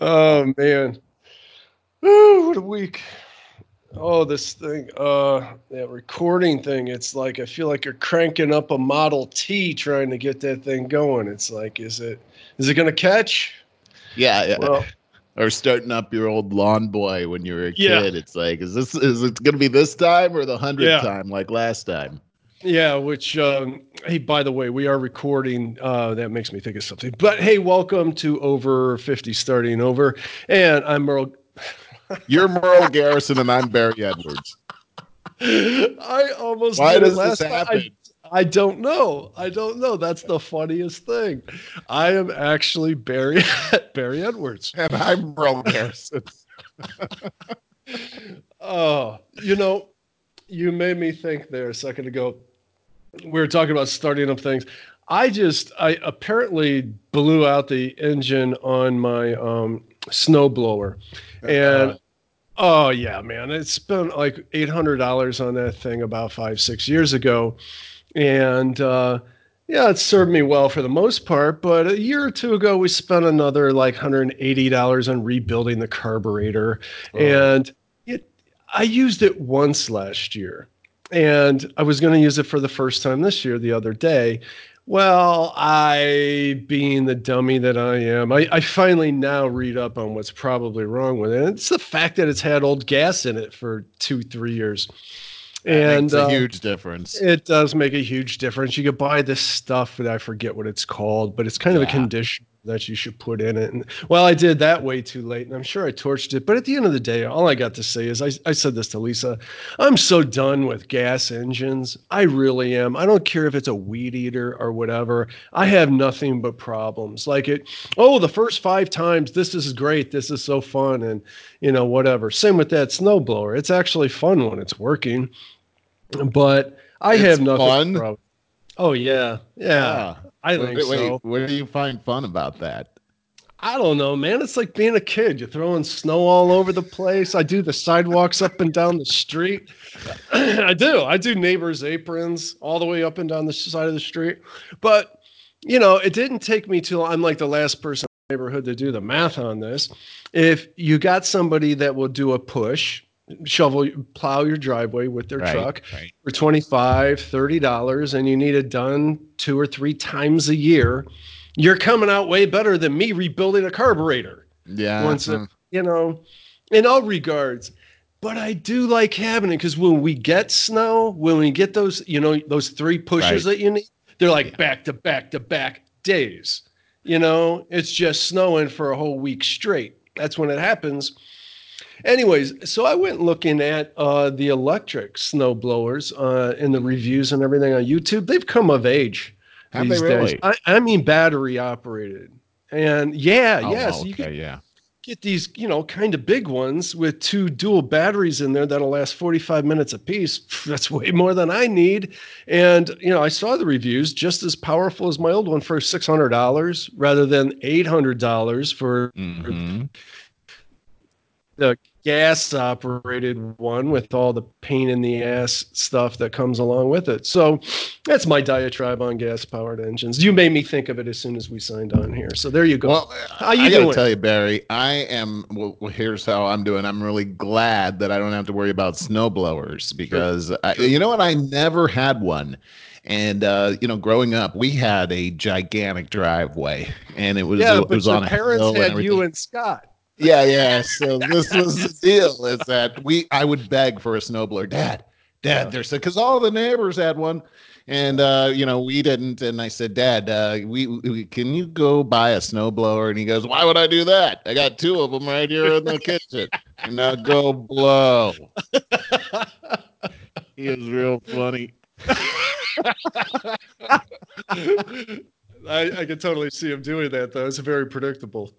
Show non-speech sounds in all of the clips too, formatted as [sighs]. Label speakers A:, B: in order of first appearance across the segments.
A: Oh man. Ooh, what a week. Oh, this thing, uh, that recording thing. It's like I feel like you're cranking up a Model T trying to get that thing going. It's like, is it, is it gonna catch?
B: Yeah, yeah.
A: Well,
B: or starting up your old lawn boy when you were a
A: Yeah.
B: kid. It's like, is this is it to be this time or the hundredth
A: Yeah.
B: time like last time?
A: Yeah. Which, um, hey, by the way, we are recording. Uh, that makes me think of something. But hey, welcome to Over Fifty Starting Over, and I'm Merle. [laughs]
B: You're Merle Garrison and I'm Barry Edwards.
A: I almost
B: Why does
A: last
B: this happen?
A: I, I don't know. I don't know. That's the funniest thing. I am actually Barry [laughs] Barry Edwards.
B: And I'm Merle Garrison. [laughs]
A: Oh, you know, you made me think there a second ago. We were talking about starting up things. I just I apparently blew out the engine on my um snowblower. And oh yeah, man, it spent like eight hundred dollars on that thing about five, six years ago. And uh yeah, it served me well for the most part, but a year or two ago we spent another like $180 on rebuilding the carburetor.
B: Oh.
A: And it I used it once last year. And I was going to use it for the first time this year the other day. Well, I, being the dummy that I am, I, I finally now read up on what's probably wrong with it. And it's the fact that it's had old gas in it for two, three years.
B: That
A: and
B: makes a
A: uh,
B: huge difference.
A: it does make a huge difference. You could buy this stuff that I forget what it's called, but it's kind of a
B: Yeah.
A: condition that you should put in it. And well, I did that way too late, and I'm sure I torched it. But at the end of the day, all I got to say is I, I said this to Lisa. I'm so done with gas engines. I really am. I don't care if it's a weed eater or whatever. I have nothing but problems. Like it, oh, the first five times, this is great. This is so fun. And you know, whatever. Same with that snowblower. It's actually fun when it's working. But I
B: It's
A: have nothing.
B: fun?
A: but prob- Oh yeah, yeah. I think
B: wait,
A: so.
B: what do you find fun about that?
A: I don't know, man. It's like being a kid. You're throwing snow all over the place. I do the sidewalks up and down the street. [clears throat] I do. I do neighbors' aprons all the way up and down the side of the street. But you know, it didn't take me too long. I'm like the last person in the neighborhood to do the math on this. If you got somebody that will do a push, shovel, plow your driveway with their
B: Right,
A: truck,
B: right.
A: for 25 30 dollars and you need it done two or three times a year. You're coming out way better than me rebuilding a carburetor.
B: Yeah.
A: once a-
B: uh,
A: you know in all regards. But i do like having it because when we get snow when we get those you know those three pushes
B: Right.
A: that you need they're like back to back to back days. You know it's just snowing for a whole week straight. That's when it happens Anyways, so I went looking at uh, the electric snow blowers uh, in the reviews and everything on YouTube. They've come of age
B: Have
A: these
B: they
A: days.
B: really?
A: I, I mean, battery operated. And yeah,
B: oh,
A: yes,
B: okay,
A: you can
B: yeah.
A: get these, you know, kind of big ones with two dual batteries in there that'll last 45 minutes apiece. [laughs] That's way more than I need. And, you know, I saw the reviews just as powerful as my old one for $600 rather than $800 for
B: Mhm.
A: the gas operated one with all the pain in the ass stuff that comes along with it. So that's my diatribe on gas powered engines. You made me think of it as soon as we signed on here. So there you go.
B: Well,
A: How you
B: I gotta tell you, Barry, I am. Well, here's how I'm doing. I'm really glad that I don't have to worry about snow blowers because I, you know what? I never had one. And uh, you know, growing up, we had a gigantic driveway, and it was
A: yeah,
B: it
A: but
B: was
A: your
B: on a
A: parents had
B: everything.
A: you and Scott.
B: Yeah, yeah. So this was the deal: is that we I would beg for a snowblower, Dad, Dad.
A: Yeah.
B: There's because all the neighbors had one, and uh, you know we didn't. And I said, Dad, uh, we, we can you go buy a snowblower? And he goes, Why would I do that? I got two of them right here in the kitchen. Now go blow. He was real funny. [laughs]
A: I, I can totally see him doing that though. It's very predictable.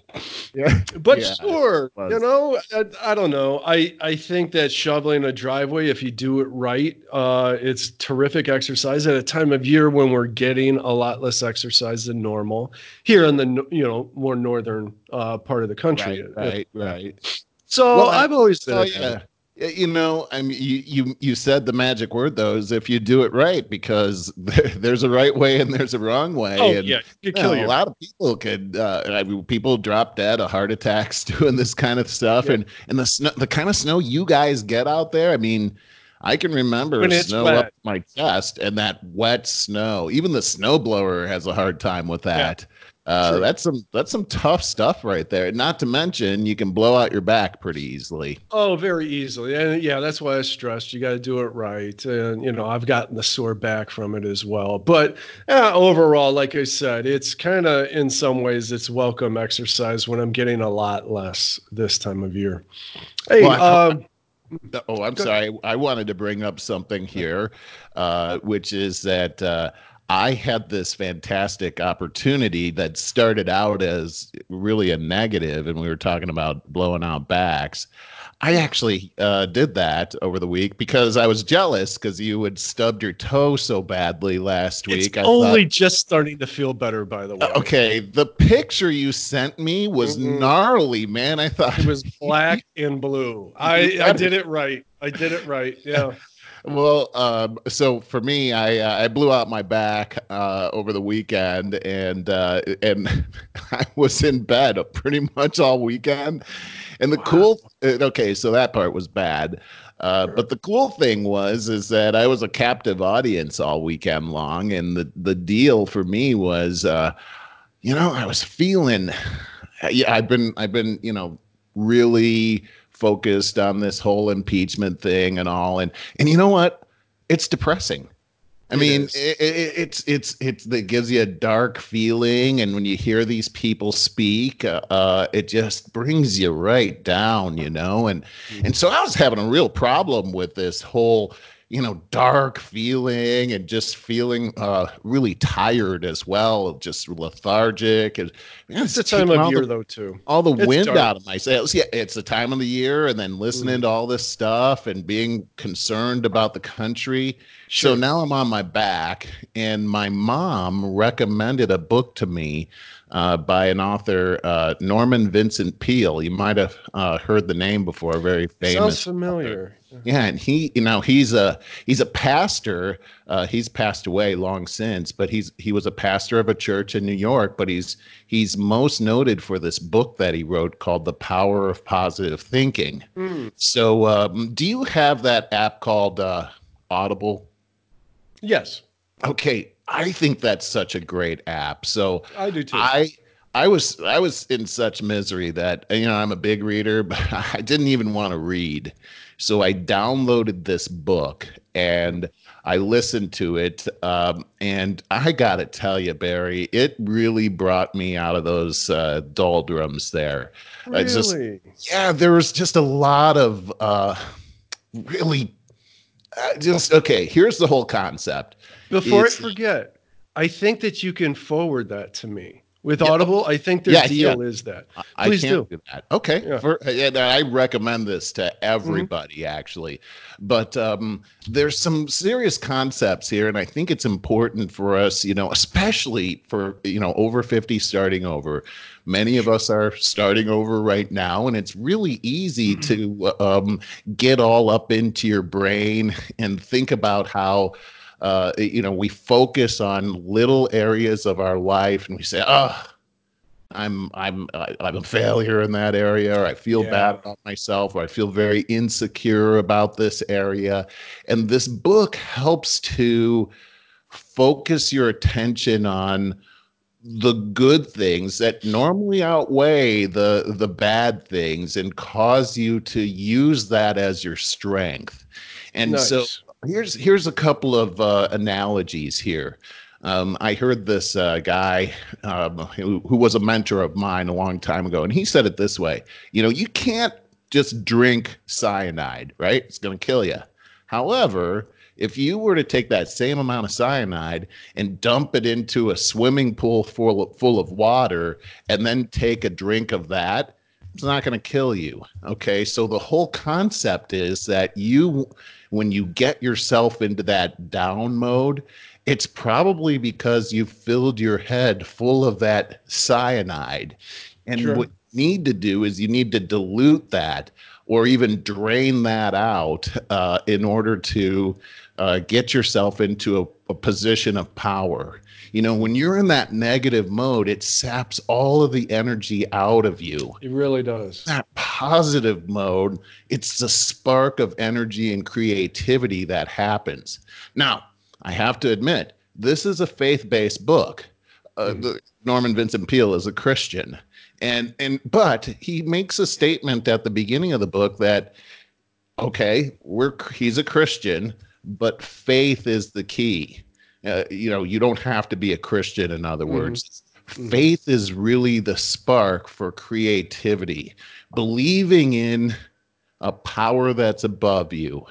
B: Yeah.
A: But
B: Yeah,
A: sure, you know, I, I don't know. I, I think that shoveling a driveway, if you do it right, uh, it's terrific exercise at a time of year when we're getting a lot less exercise than normal here in the you know more northern uh, part of the country.
B: Right, right, right.
A: So
B: Well, I-
A: I've always been.
B: Oh yeah. You know, I mean, you, you you said the magic word though is if you do it right, because [laughs] there, there's a right way and there's a wrong way.
A: Oh
B: and,
A: yeah, you
B: know, a lot of people could. Uh, I mean, people drop dead of heart attacks [laughs] doing this kind of stuff,
A: Yeah.
B: and and the snow, the kind of snow you guys get out there. I mean, I can remember snow
A: wet.
B: up my chest and that wet snow. Even the snowblower has a hard time with that. Uh, that's some that's some tough stuff right there. Not to mention, you can blow out your back pretty easily.
A: Oh, very easily. And yeah, that's why I stressed you got to do it right. And, you know, I've gotten the sore back from it as well. But uh, overall, like I said, it's kind of in some ways it's welcome exercise when I'm getting a lot less this time of year. Hey,
B: Well,
A: um,
B: Oh, I'm sorry. I wanted to bring up something here, uh, which is that uh, I had this fantastic opportunity that started out as really a negative, and we were talking about blowing out backs. I actually uh, did that over the week because I was jealous because you had stubbed your toe so badly last
A: it's
B: week. I
A: only
B: thought,
A: just starting to feel better, by the way.
B: okay, the picture you sent me was
A: Mm-mm.
B: gnarly, man. I thought
A: It was [laughs] black and blue. I, I did it right. I did it right. Yeah.
B: Well, um, so for me, I uh, I blew out my back uh, over the weekend, and uh, and [laughs] I was in bed pretty much all weekend. And the
A: Wow.
B: cool, uh, okay, so that part was bad. Uh, but the cool thing was is that I was a captive audience all weekend long, and the the deal for me was, uh, you know, I was feeling, [sighs] yeah, I've been I've been you know really focused on this whole impeachment thing and all, and and you know what, it's depressing. I
A: It
B: mean, it, it, it's it's it's it gives you a dark feeling, and when you hear these people speak, uh, uh, it just brings you right down, you know. And and so I was having a real problem with this whole, you know, dark feeling and just feeling uh, really tired as well, just lethargic. And man,
A: It's the time of year,
B: the,
A: though, too.
B: all the
A: It's
B: wind
A: dark.
B: out of my sails. Yeah, it's the time of the year, and then listening
A: Mhm.
B: to all this stuff and being concerned about the country.
A: Sure.
B: So now I'm on my back, and my mom recommended a book to me uh, by an author, uh, Norman Vincent Peale. You might have uh, heard the name before, very famous.
A: Sounds familiar.
B: Yeah, and he, you know, he's a he's a pastor. Uh, he's passed away long since, but he's he was a pastor of a church in New York. But he's he's most noted for this book that he wrote called "The Power of Positive Thinking."
A: Hmm.
B: So, um, do you have that app called uh, Audible?
A: Yes,
B: Okay, I think that's such a great app. So
A: I do too.
B: I I was I was in such misery that you know I'm a big reader, [laughs] but I didn't even want to read. So I downloaded this book and I listened to it. Um, and I got to tell you, Barry, it really brought me out of those uh, doldrums there. I just- Yeah, there was just a lot of uh, really uh, just okay. Here's the whole concept.
A: Before
B: It's-
A: I forget, I think that you can forward that to me with
B: Yeah.
A: Audible. I think their
B: Yeah,
A: deal is that. Please
B: can't do. that. Okay.
A: Yeah.
B: For, I recommend this to everybody, actually. But um, there's some serious concepts here, and I think it's important for us, you know, especially for, you know, over 50 starting over. Many of us are starting over right now, and it's really easy to um, get all up into your brain and think about how. Uh, you know, we focus on little areas of our life, and we say, "Oh, I'm I'm I'm a failure in that area, or I feel
A: Yeah.
B: bad about myself, or I feel very insecure about this area. And this book helps to focus your attention on the good things that normally outweigh the the bad things and cause you to use that as your strength. And so
A: Nice.
B: Here's here's a couple of uh, analogies here. Um, I heard this uh, guy um, who, who was a mentor of mine a long time ago, and he said it this way: you know, you can't just drink cyanide, right? It's going to kill you. However, if you were to take that same amount of cyanide and dump it into a swimming pool full of, full of water, and then take a drink of that, it's not going to kill you. Okay, so the whole concept is that you when you get yourself into that down mode, it's probably because you've filled your head full of that cyanide. And
A: Sure.
B: what you need to do is you need to dilute that or even drain that out uh, in order to uh, get yourself into a, a position of power. You know, when you're in that negative mode, it saps all of the energy out of you.
A: It really does.
B: That positive mode, it's the spark of energy and creativity that happens. Now, I have to admit, this is a faith based book. Uh, mm-hmm. Norman Vincent Peale is a Christian. And, and, but he makes a statement at the beginning of the book that, okay, we're, he's a Christian, but faith is the key. Uh, you know, you don't have to be a Christian, in other mm-hmm. words. Mm-hmm. Faith is really the spark for creativity, believing in a power that's above you.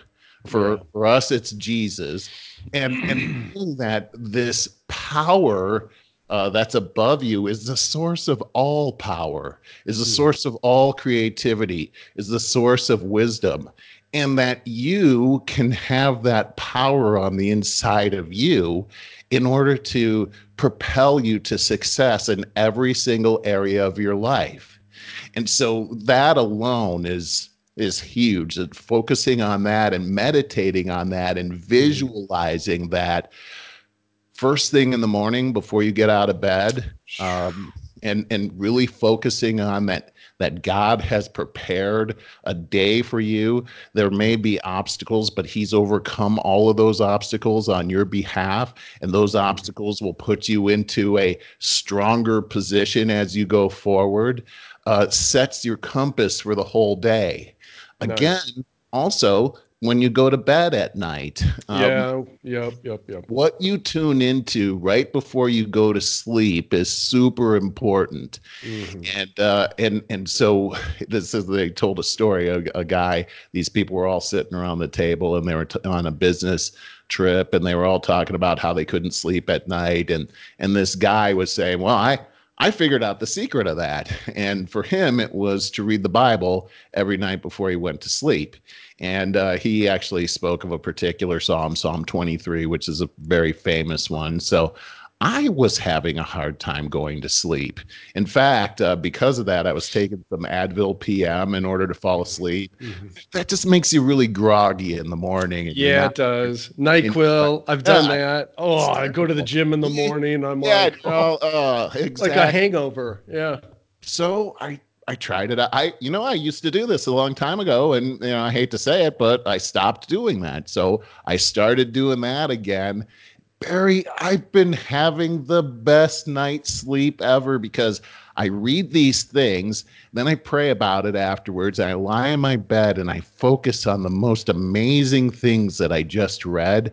B: For, yeah. for us, it's Jesus. And, and [clears throat] that this power uh, that's above you is the source of all power, is the mm. source of all creativity, is the source of wisdom and that you can have that power on the inside of you in order to propel you to success in every single area of your life. And so that alone is is huge. And focusing on that and meditating on that and visualizing that first thing in the morning before you get out of bed, um, and and really focusing on that that God has prepared a day for you. There may be obstacles, but He's overcome all of those obstacles on your behalf. And those obstacles will put you into a stronger position as you go forward, uh, sets your compass for the whole day. Again, nice. also, when you go to bed at night.
A: Um, yeah, yep, yep, yep.
B: What you tune into right before you go to sleep is super important. Mm-hmm. And uh, and and so [laughs] this is they told a story. A, a, guy, these people were all sitting around the table and they were t- on a business trip and they were all talking about how they couldn't sleep at night and and this guy was saying, "Well, I I figured out the secret of that. And for him, it was to read the Bible every night before he went to sleep. And uh, he actually spoke of a particular psalm, Psalm 23, which is a very famous one. So I was having a hard time going to sleep. In fact, uh, because of that, I was taking some Advil PM in order to fall asleep. Mm-hmm. That just makes you really groggy in the morning.
A: yeah, not, it does. NyQuil, I've done that. Oh, I go to the gym in the [laughs] morning. I'm yeah, like, oh, uh, exactly. [laughs] like a hangover. Yeah.
B: So I I tried it. I, you know, I used to do this a long time ago, and you know, I hate to say it, but I stopped doing that. So I started doing that again. Barry, I've been having the best night's sleep ever because I read these things, then I pray about it afterwards. I lie in my bed and I focus on the most amazing things that I just read.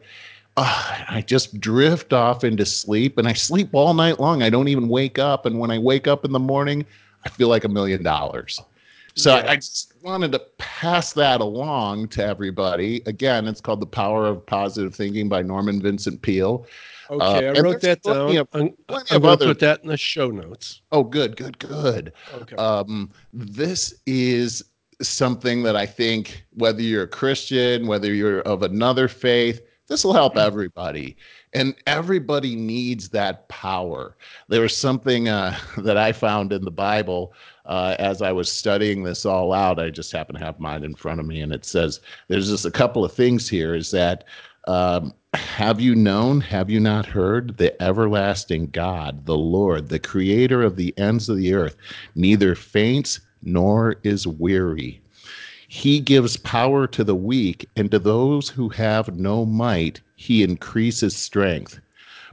B: Uh, I just drift off into sleep and I sleep all night long. I don't even wake up. And when I wake up in the morning, I feel like a million dollars. So yeah. I, just wanted to pass that along to everybody. Again, it's called The Power of Positive Thinking by Norman Vincent Peale.
A: Okay, uh, I wrote that down. Of, I'm, I'm going to put that in the show notes.
B: Oh, good, good, good. Okay. Um, this is something that I think, whether you're a Christian, whether you're of another faith, this will help everybody. And everybody needs that power. There was something uh, [laughs] that I found in the Bible uh, as I was studying this all out. I just happen to have mine in front of me, and it says there's just a couple of things here. Is that um, have you known, have you not heard, the everlasting God, the Lord, the creator of the ends of the earth, neither faints nor is weary. He gives power to the weak, and to those who have no might, he increases strength.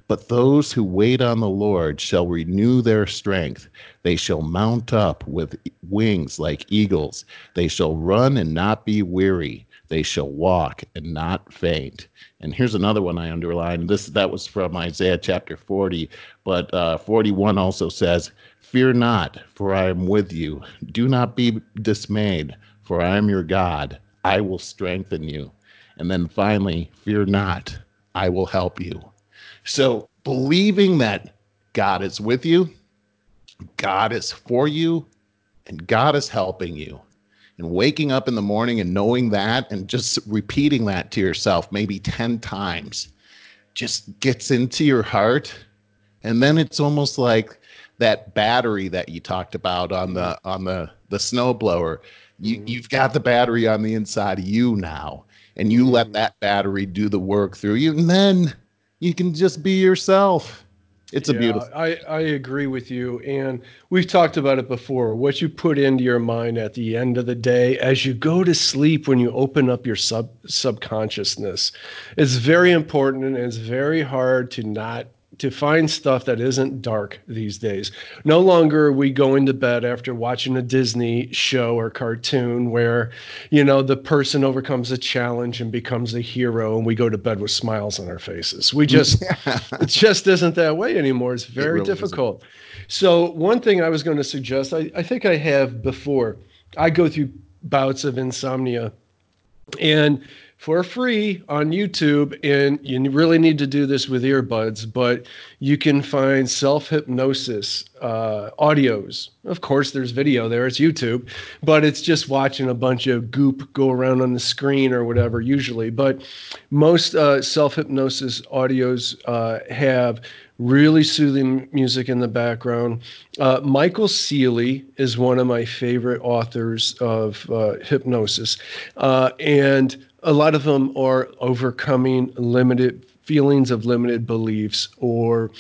B: But those who wait on the Lord shall renew their strength. They shall mount up with wings like eagles. They shall run and not be weary. They shall walk and not faint. And here's another one I underlined. This that was from Isaiah chapter 40, but uh, 41 also says, "Fear not, for I am with you. Do not be dismayed, for I am your God. I will strengthen you. And then finally, fear not, I will help you. So believing that God is with you, God is for you, and God is helping you. And waking up in the morning and knowing that and just repeating that to yourself maybe 10 times just gets into your heart. And then it's almost like that battery that you talked about on the on the the snowblower You, mm-hmm. You've got the battery on the inside of you now, and you let that battery do the work through you, and then you can just be yourself. It's yeah, a beautiful.
A: I, I agree with you. And we've talked about it before. What you put into your mind at the end of the day, as you go to sleep, when you open up your sub subconsciousness, it's very important and it's very hard to not to find stuff that isn't dark these days. No longer are we going to bed after watching a Disney show or cartoon where, you know, the person overcomes a challenge and becomes a hero and we go to bed with smiles on our faces. We [laughs] just it just isn't that way anymore. It's very it really difficult. Isn't. So one thing I was going to suggest, I, I think I have before. I go through bouts of insomnia and for free on YouTube. And you really need to do this with earbuds, but you can find self hypnosis uh, audios. Of course, there's video there, it's YouTube, but it's just watching a bunch of goop go around on the screen or whatever, usually. But most uh, self hypnosis audios uh, have really soothing music in the background. Uh, Michael Sealey is one of my favorite authors of uh, hypnosis. Uh, and a lot of them are overcoming limited feelings of limited beliefs or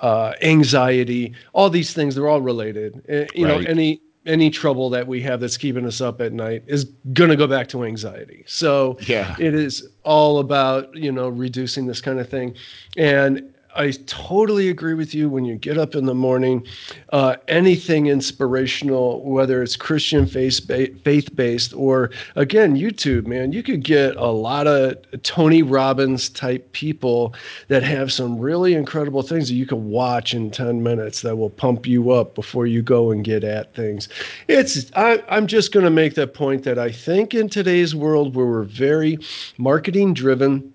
A: uh, anxiety all these things they're all related. Eh, you right. know any any trouble that we have that's keeping us up at night is going to go back to anxiety. So
B: yeah.
A: it is all about you know reducing this kind of thing. And I totally agree with you. When you get up in the morning, uh, anything inspirational, whether it's Christian faith based or again YouTube, man, you could get a lot of Tony Robbins type people that have some really incredible things that you can watch in ten minutes that will pump you up before you go and get at things. It's I, I'm just going to make that point that I think in today's world where we're very marketing driven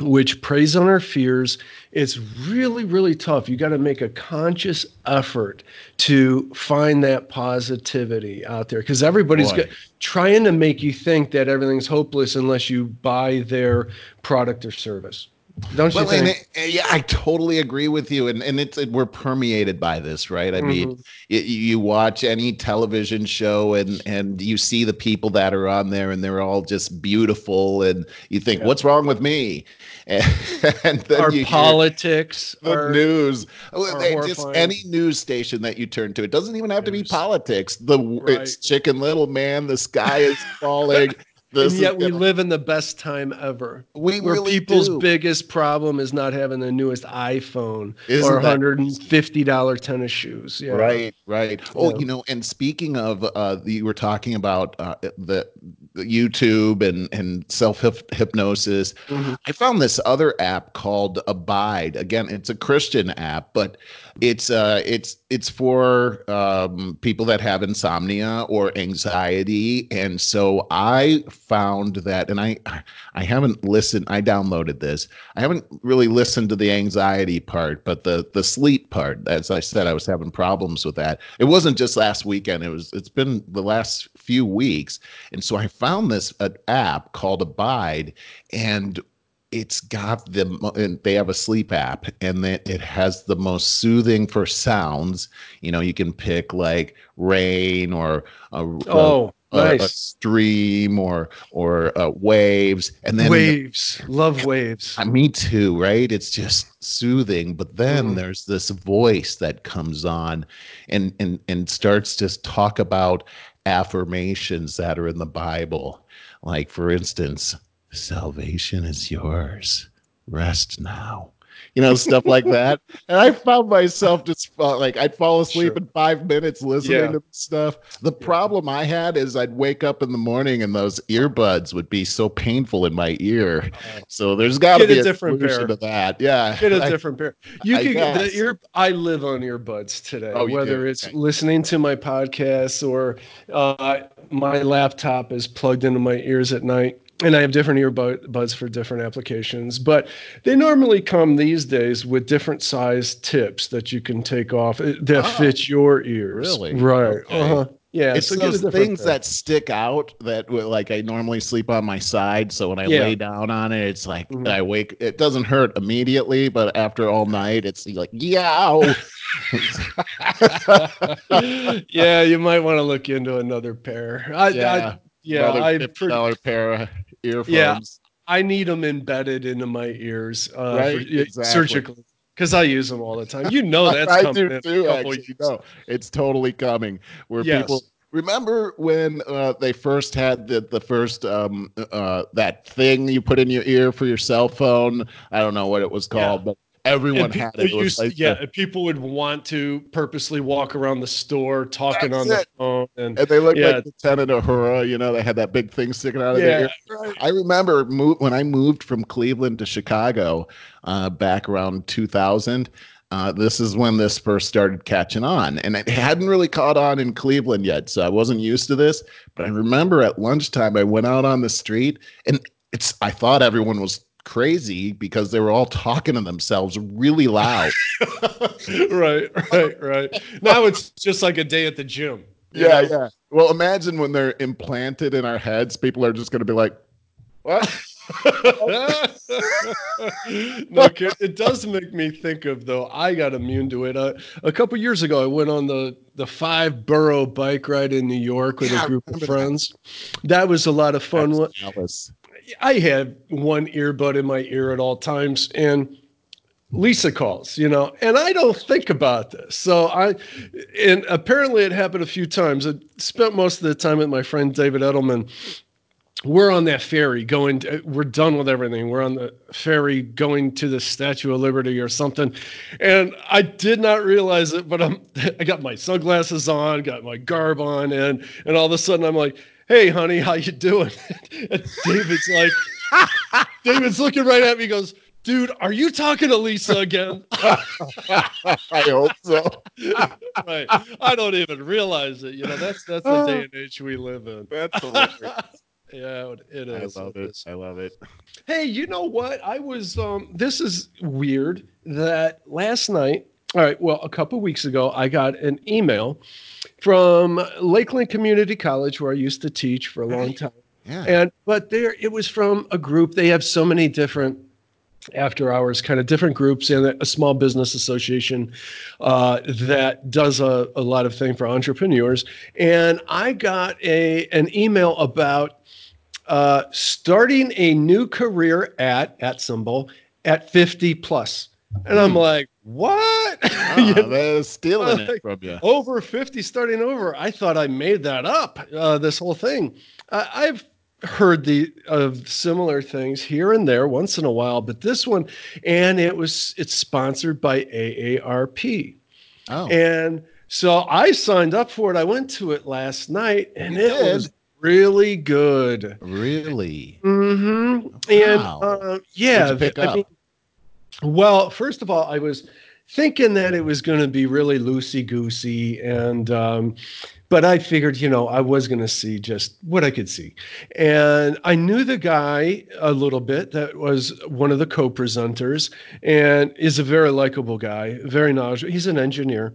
A: which preys on our fears. It's really, really tough. You got to make a conscious effort to find that positivity out there because everybody's got, trying to make you think that everything's hopeless unless you buy their product or service. Don't you well, think?
B: It, yeah, I totally agree with you, and and it's it, we're permeated by this, right? I mm-hmm. mean, it, you watch any television show, and and you see the people that are on there, and they're all just beautiful, and you think, yeah. what's wrong with me?
A: And, [laughs] and then our politics,
B: the are, news, are just any news station that you turn to, it doesn't even have to be politics. The right. it's Chicken Little man, the sky is falling. [laughs]
A: This and yet we live in the best time ever.
B: We
A: where
B: really
A: people's
B: do.
A: biggest problem is not having the newest iPhone Isn't or $150 tennis shoes.
B: Yeah. Right, right. Oh, yeah. you know, and speaking of, uh, you were talking about uh, the YouTube and and self hypnosis. Mm-hmm. I found this other app called Abide. Again, it's a Christian app, but it's uh it's it's for um, people that have insomnia or anxiety, and so I found that, and I I haven't listened. I downloaded this. I haven't really listened to the anxiety part, but the the sleep part. As I said, I was having problems with that. It wasn't just last weekend. It was. It's been the last few weeks, and so I found this uh, app called Abide, and it's got the they have a sleep app and that it has the most soothing for sounds. You know you can pick like rain or a,
A: oh
B: a, nice. a, stream or or uh, waves and then
A: waves. Love waves.
B: Uh, me too right? It's just soothing but then mm. there's this voice that comes on and and and starts to talk about affirmations that are in the bible. Like for instance salvation is yours. Rest now. You know, stuff like that. And I found myself just uh, like I'd fall asleep sure. in five minutes listening yeah. to stuff. The yeah. problem I had is I'd wake up in the morning and those earbuds would be so painful in my ear. Oh. So there's got to be a, different pair of that. Yeah,
A: get a [laughs] I, different pair. You I can get the ear. I live on earbuds today, oh, whether it's okay. listening to my podcasts or uh, my laptop is plugged into my ears at night and I have different earbuds for different applications, but they normally come these days with different size tips that you can take off uh, that oh, fit your ears.
B: Really?
A: Right. Okay. Uh-huh. Yeah,
B: it's
A: so
B: those things
A: pair.
B: that stick out that like I normally sleep on my side. So when I
A: Yeah.
B: lay down on it, it's like
A: Mhm.
B: I wake. It doesn't hurt immediately, but after all night, it's like yow. [laughs] [laughs]
A: yeah, you might want to look into another pair. I,
B: Yeah,
A: I yeah,
B: Another
A: I
B: fifty dollar pair of earphones.
A: Yeah. I need them embedded into my ears, uh,
B: Right,
A: for,
B: exactly.
A: surgically, because I use them all the time. You know [laughs] that's
B: I
A: coming
B: do
A: in
B: too. Actually, no, it's totally coming. Where
A: Yes.
B: people remember when uh, they first had the the first um uh that thing you put in your ear for your cell phone. I don't know what it was called, but everyone
A: And
B: had it. It was
A: used,
B: like
A: yeah,
B: the-
A: people would want to purposely walk around the store talking
B: That's
A: on the phone, and
B: and they looked
A: Yeah.
B: like Lieutenant Uhura. You know, they had that big thing sticking out of
A: yeah,
B: their ear.
A: right.
B: I remember mo- when I moved from Cleveland to Chicago uh, back around 2000. Uh, this is when this first started catching on, and it hadn't really caught on in Cleveland yet, so I wasn't used to this. But I remember at lunchtime, I went out on the street, and it's I thought everyone was crazy because they were all talking to themselves really loud. [laughs]
A: right, right, right. Now it's just like a day at the gym.
B: yeah,
A: know?
B: yeah. Well, imagine when they're implanted in our heads, people are just going to be like, "What?" [laughs]
A: no, kid, it does make me think of though. I got immune to it. Uh, a couple years ago, I went on the the five borough bike ride in New York with
B: Yeah,
A: a group of
B: remember that.
A: friends. That. was a lot of fun.
B: That's jealous.
A: I had one earbud in my ear at all times, and Lisa calls, you know, and I don't think about this. So I, and apparently it happened a few times. I spent most of the time with my friend David Edelman. We're on that ferry going, we're done with everything. We're on the ferry going to the Statue of Liberty or something. And I did not realize it, but I'm, [laughs] I got my sunglasses on, got my garb on, and, and all of a sudden I'm like, hey, honey, how you doing? [laughs] and David's like, [laughs] David's looking right at me, goes, dude, are you talking to Lisa again? [laughs]
B: I hope so.
A: right. I don't even realize it. You know, that's that's the day and age we live in.
B: That's hilarious.
A: Yeah, it is.
B: I love it. I love it.
A: Hey, you know what? I was um this is weird that last night, all right, well, a couple weeks ago, I got an email from Lakeland Community College where I used to teach for a long time.
B: Yeah.
A: And but there it was from a group. They have so many different after hours kind of different groups and a small business association uh, that does a, a lot of thing for entrepreneurs. And I got a an email about uh, starting a new career at at symbol at 50. And I'm
B: Hmm.
A: like, what? [laughs] Know?
B: they're stealing it [laughs] from you.
A: over 50 starting over i thought i made that up uh, this whole thing I, i've heard the of similar things here and there once in a while but this one and it was it's sponsored by AARP
B: Oh,
A: and so i signed up for it i went to it last night and
B: You
A: it
B: did?
A: was really good
B: really?
A: hmm and
B: Wow.
A: uh, yeah
B: pick
A: I mean, well, first of all, I was thinking that it was going to be really loosey goosey, and um, but I figured, you know, I was going to see just what I could see, and I knew the guy a little bit. That was one of the co-presenters, and is a very likable guy, very knowledgeable. He's an engineer,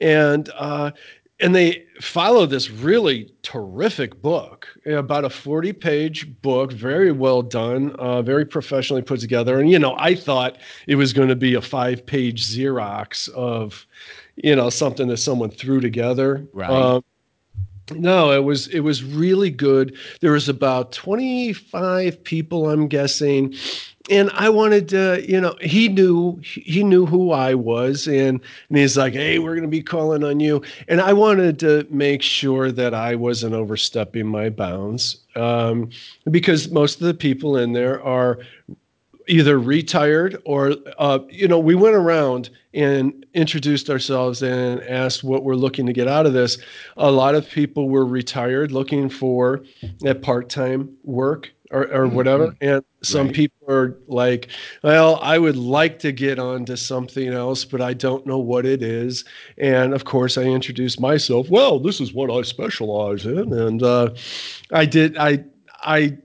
A: and uh, and they follow this really terrific book about a 40 page book very well done uh, very professionally put together. And you know i thought it was going to be a five page xerox of you know something that someone threw together.
B: Right.
A: Um, no it was it was really good. There was about 25 people i'm guessing and i wanted to you know he knew he knew who i was and and he's like hey we're going to be calling on you. And i wanted to make sure that i wasn't overstepping my bounds um, because most of the people in there are either retired or uh, you know we went around and introduced ourselves and asked what we're looking to get out of this. A lot of people were retired looking for that part-time work or, or whatever and some
B: Right.
A: people are like well i would like to get onto something else but i don't know what it is and of course i introduced myself well this is what i specialize in and uh, i did i i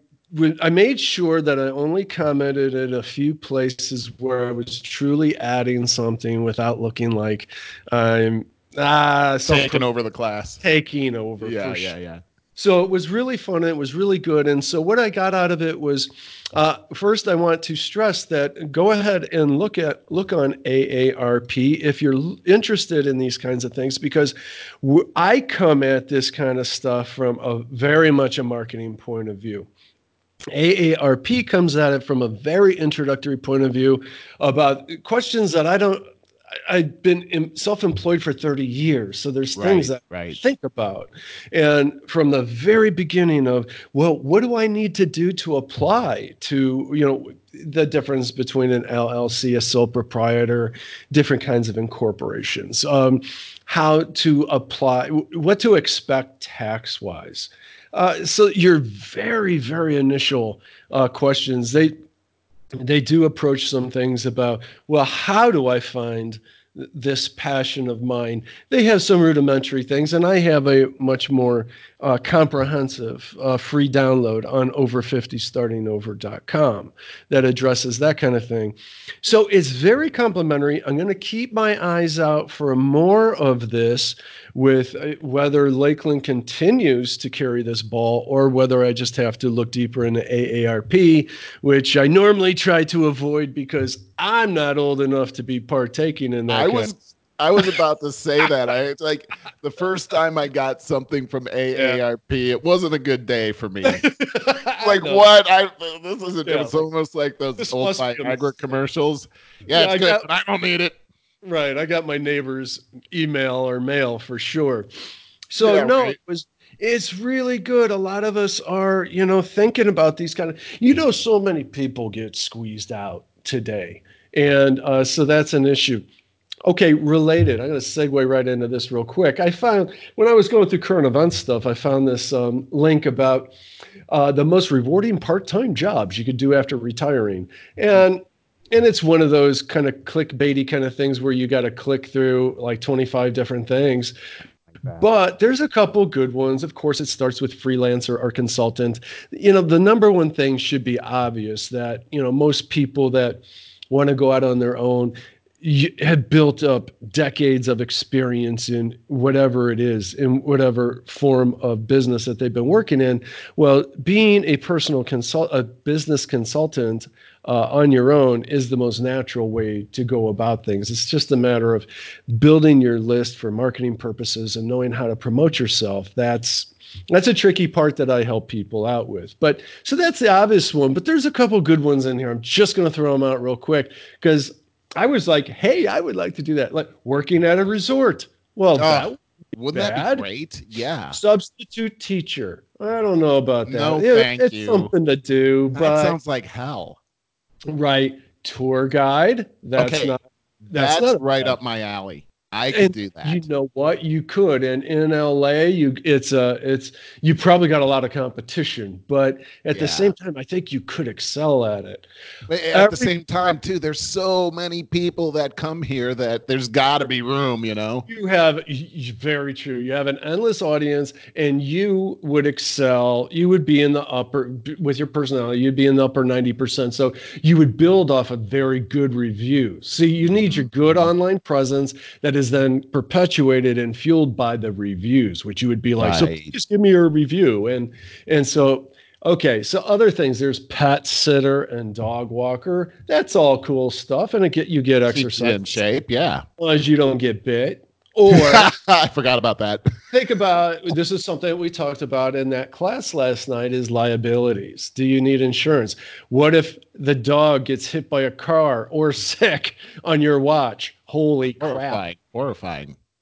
A: I made sure that I only commented at a few places where I was truly adding something without looking like I'm Ah,
B: taking over the class.
A: Taking over.
B: Yeah, yeah, yeah.
A: So it was really fun and it was really good. And so what I got out of it was, uh, first I want to stress that go ahead and look at look on AARP if you're interested in these kinds of things because w- I come at this kind of stuff from a very much a marketing point of view. AARP comes at it from a very introductory point of view about questions that I don't I've been self-employed for 30 years, so there's things right, that right. I think about. And from the very beginning of, well, what do I need to do to apply to, you know, the difference between an LLC, a sole proprietor, different kinds of incorporations, um, how to apply, what to expect tax-wise. Uh, so your very, very initial uh, questions, they they do approach some things about, well, how do I find this passion of mine? They have some rudimentary things, and I have a much more uh, comprehensive uh, free download on over50startingover.com that addresses that kind of thing. So it's very complimentary. I'm going to keep my eyes out for more of this with uh, whether Lakeland continues to carry this ball or whether I just have to look deeper into AARP, which I normally try to avoid because I'm not old enough to be partaking in that.
B: I was I was about to say [laughs] that. I like the first time I got something from AARP, yeah. it wasn't a good day for me. [laughs] like what? I this isn't. Yeah, it's almost like those old Viagra commercials. Yeah, yeah it's I good, got, but I don't need it.
A: Right. I got my neighbor's email or mail for sure. So yeah, no, right. it was it's really good. A lot of us are, you know, thinking about these kind of you know, so many people get squeezed out today. And uh, so that's an issue. Okay, related. I'm going to segue right into this real quick. I found when I was going through current event stuff, I found this um, link about uh, the most rewarding part-time jobs you could do after retiring, and and it's one of those kind of clickbaity kind of things where you got to click through like 25 different things. but there's a couple good ones. Of course, it starts with freelancer or consultant. You know, the number one thing should be obvious that you know most people that want to go out on their own had built up decades of experience in whatever it is, in whatever form of business that they've been working in. Well, being a personal consult, a business consultant uh, on your own is the most natural way to go about things. It's just a matter of building your list for marketing purposes and knowing how to promote yourself. That's that's a tricky part that I help people out with. But so that's the obvious one. But there's a couple good ones in here. I'm just going to throw them out real quick because I was like, hey, I would like to do that. Like working at a resort. Well, oh,
B: that wouldn't bad. that be great? Yeah.
A: Substitute teacher. I don't know about that.
B: No, it, thank
A: it's
B: you.
A: something to do, but
B: that sounds like hell.
A: Right. Tour guide. That's okay. not
B: that's, that's right up my alley. I could
A: and
B: do that.
A: You know what? You could. And in LA, you it's a it's you probably got a lot of competition, but at yeah. the same time, I think you could excel at it.
B: But at Every, the same time, too, there's so many people that come here that there's got to be room. You know,
A: you have very true. You have an endless audience, and you would excel. You would be in the upper with your personality. You'd be in the upper ninety percent. So you would build off a very good review. See, you need mm-hmm. your good online presence that is is then perpetuated and fueled by the reviews, which you would be like, right. so just give me your review. And and so okay, so other things there's pet sitter and dog walker. That's all cool stuff, and it get you get exercise
B: in shape, yeah.
A: As you don't get bit. Or [laughs]
B: I forgot about that.
A: think about this is something we talked about in that class last night is liabilities. Do you need insurance? What if the dog gets hit by a car or [laughs] sick on your watch? Holy
B: oh crap. Horrifying.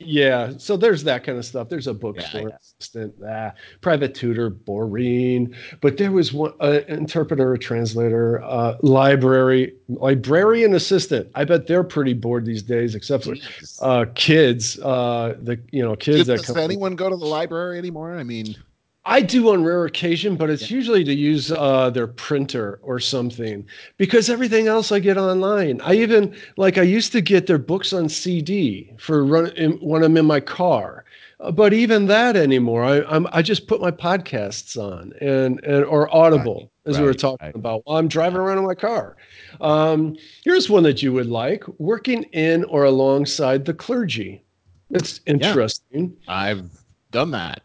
A: Yeah, so there's that kind of stuff. There's a bookstore yeah, yeah. assistant, ah, private tutor, boring. But there was one uh, interpreter, a translator, uh, library, librarian assistant. I bet they're pretty bored these days, except for uh, kids. Uh, the you know kids.
B: Does, does anyone go to the library anymore? I mean,
A: I do on rare occasion, but it's yeah. usually to use uh, their printer or something because everything else I get online. I even like I used to get their books on CD for run in, when I'm in my car, uh, but even that anymore, I I'm, i just put my podcasts on and and or Audible right. as right. we were talking right. about while I'm driving around in my car. Um, here's one that you would like: working in or alongside the clergy. It's interesting.
B: Yeah, I've done that.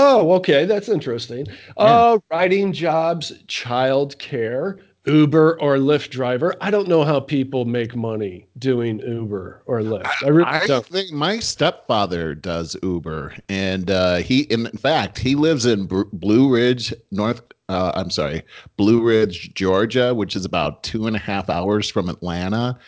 A: Oh, okay. That's interesting. Yeah. Uh, writing jobs, child care, Uber or Lyft driver. I don't know how people make money doing Uber or Lyft.
B: I, really I don't. think my stepfather does Uber, and uh, he, in fact, he lives in Blue Ridge, North. Uh, I'm sorry, Blue Ridge, Georgia, which is about two and a half hours from Atlanta.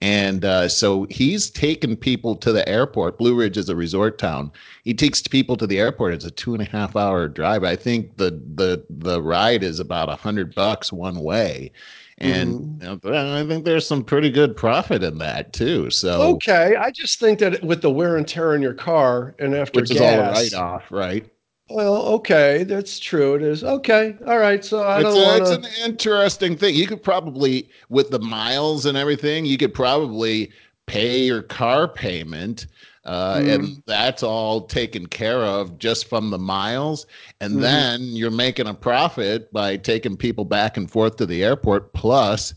B: And uh, so he's taken people to the airport. Blue Ridge is a resort town. He takes people to the airport. It's a two and a half hour drive. I think the the the ride is about a hundred bucks one way. And mm-hmm. I think there's some pretty good profit in that too. So
A: okay, I just think that with the wear and tear in your car, and after
B: which
A: gas,
B: is all a write off, right?
A: Well, okay, that's true. It is okay. All right, so I
B: it's
A: don't.
B: A,
A: wanna...
B: It's an interesting thing. You could probably, with the miles and everything, you could probably pay your car payment, uh, mm. and that's all taken care of just from the miles. And mm. then you're making a profit by taking people back and forth to the airport. Plus,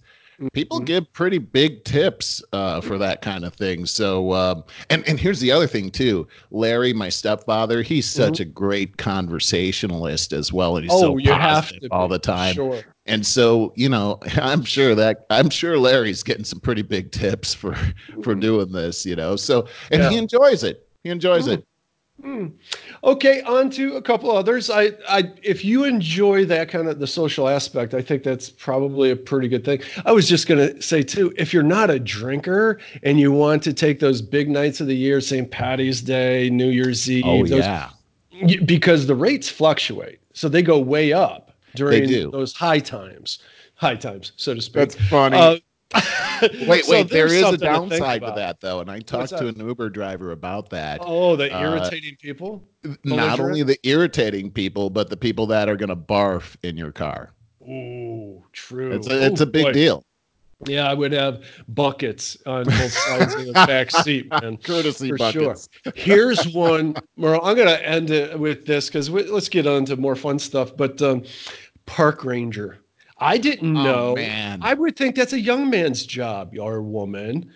B: people mm-hmm. give pretty big tips uh, for that kind of thing. So, um, and and here's the other thing too. Larry, my stepfather, he's such mm-hmm. a great conversationalist as well, and he's oh, so you have to all the time. Sure. And so, you know, [laughs] I'm sure that I'm sure Larry's getting some pretty big tips for for mm-hmm. doing this. You know, so and yeah. he enjoys it. He enjoys mm. it.
A: Hmm. Okay, on to a couple others. I, I, if you enjoy that kind of the social aspect, I think that's probably a pretty good thing. I was just going to say too, if you're not a drinker and you want to take those big nights of the year, St. Patty's Day, New Year's Eve,
B: oh those, yeah,
A: because the rates fluctuate, so they go way up during those high times, high times, so to speak.
B: That's funny. Uh, [laughs] wait, so wait. There is a downside to, to, that, though, and I talked to an Uber driver about that.
A: Oh, the uh, irritating uh, people.
B: Not only the irritating people, but the people that are going to barf in your car.
A: Ooh, true.
B: It's a, it's Ooh, a big boy. deal.
A: Yeah, I would have buckets on [laughs] both sides of the back seat, man. [laughs]
B: Courtesy for buckets.
A: sure. Here's one, Merle. I'm going to end it with this because let's get on to more fun stuff. But um, park ranger. I didn't oh, know.
B: Man.
A: I would think that's a young man's job or woman.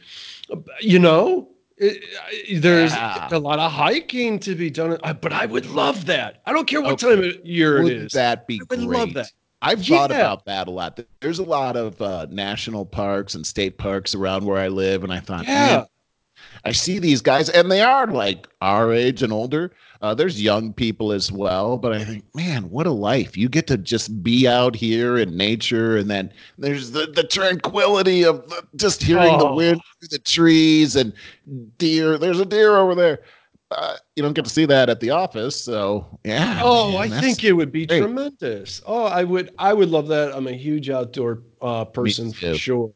A: You know, it, there's yeah. a lot of hiking to be done, but I would love that. I don't care what okay. time of year
B: would
A: it is.
B: That be I would great. love that. I've yeah. thought about that a lot. There's a lot of uh, national parks and state parks around where I live, and I thought, yeah. I see these guys, and they are like our age and older. Uh, there's young people as well, but I think, man, what a life! You get to just be out here in nature, and then there's the, the tranquility of the, just hearing oh. the wind through the trees and deer. There's a deer over there. Uh, you don't get to see that at the office, so yeah.
A: Oh, man, I think it would be great. tremendous. Oh, I would, I would love that. I'm a huge outdoor uh, person for sure.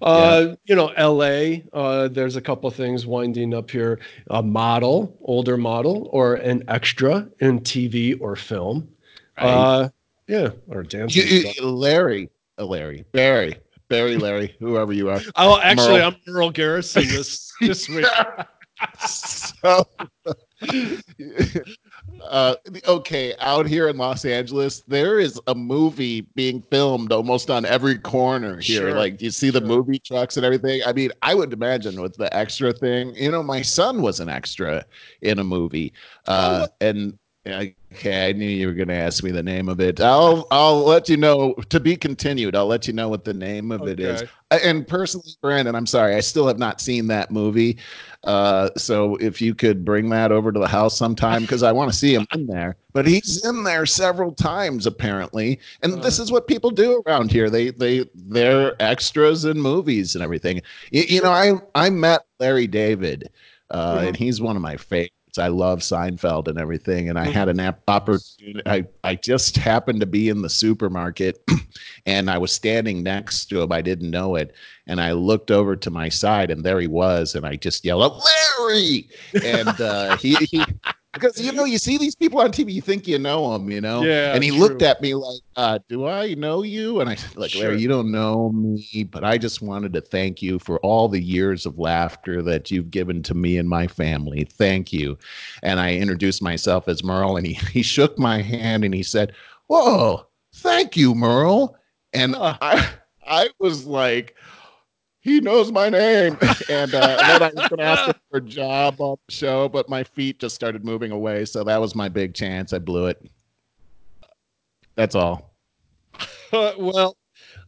A: Uh, yeah. You know, LA, uh, there's a couple of things winding up here. A model, older model, or an extra in TV or film. Right. Uh, yeah, or dancing.
B: You, you, Larry, uh, Larry, Barry, Barry, Larry, whoever you are. [laughs]
A: Oh, actually, Merle. I'm Merle Garrison this this week. [laughs]
B: so, uh, okay, out here in Los Angeles, there is a movie being filmed almost on every corner here. Sure, like you see the sure. movie trucks and everything. I mean, I would imagine with the extra thing, you know, my son was an extra in a movie, uh, oh, and Okay, I knew you were going to ask me the name of it. I'll I'll let you know to be continued. I'll let you know what the name of okay. it is. And personally, Brandon, I'm sorry, I still have not seen that movie. Uh, so if you could bring that over to the house sometime, because I want to see him in there. But he's in there several times apparently, and uh, this is what people do around here. They they they're extras in movies and everything. You, you know, I I met Larry David, uh, mm-hmm. and he's one of my favorites I love Seinfeld and everything. And I had an [laughs] opportunity. I, I just happened to be in the supermarket [clears throat] and I was standing next to him. I didn't know it. And I looked over to my side and there he was. And I just yelled, out, Larry. And uh, he, he because you know you see these people on TV, you think you know them, you know.
A: Yeah.
B: And he true. looked at me like, uh, "Do I know you?" And I said, "Like sure. Larry, you don't know me, but I just wanted to thank you for all the years of laughter that you've given to me and my family. Thank you." And I introduced myself as Merle, and he [laughs] he shook my hand and he said, "Whoa, thank you, Merle." And I I was like he knows my name. [laughs] And, uh, then I was going to ask him for a job on the show, but my feet just started moving away. So that was my big chance. I blew it. That's all. [laughs]
A: well,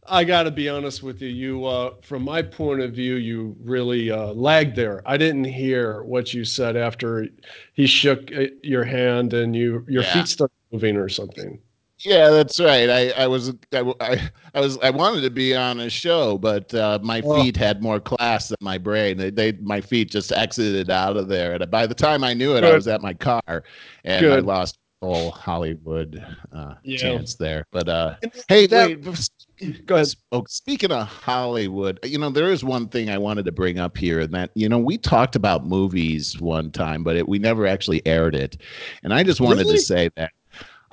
A: I got to be honest with you. You, uh, from my point of view, you really uh, lagged there. I didn't hear what you said after he shook uh, your hand and you your yeah. feet started moving or something.
B: Yeah, that's right. I, I was I, I was I wanted to be on a show, but uh, my oh. feet had more class than my brain. They, they my feet just exited out of there, and by the time I knew it, Good. I was at my car, and Good. I lost whole Hollywood uh, yeah. chance there. But uh, hey, that, wait, go ahead. Oh, speaking of Hollywood, you know there is one thing I wanted to bring up here, and that you know we talked about movies one time, but it, we never actually aired it, and I just wanted really? to say that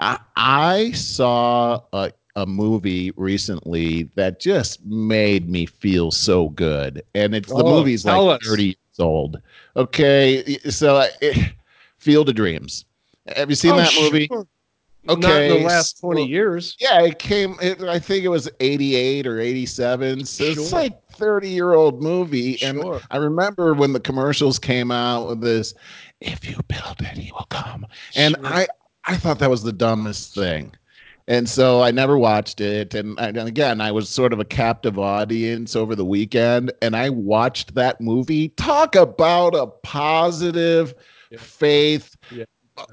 B: I, I saw a, a movie recently that just made me feel so good, and it's the oh, movie's like us. thirty years old. Okay, so it, Field of Dreams. Have you seen oh, that movie? Sure.
A: Okay, not in the last twenty years.
B: Yeah, it came. It, I think it was eighty-eight or eighty-seven. So sure. it's like thirty-year-old movie, sure. and I remember when the commercials came out with this. If you build it, he will come. And sure. I, I thought that was the dumbest thing. And so I never watched it. And, and, again, I was sort of a captive audience over the weekend. And I watched that movie. Talk about a positive, yeah. faith, yeah.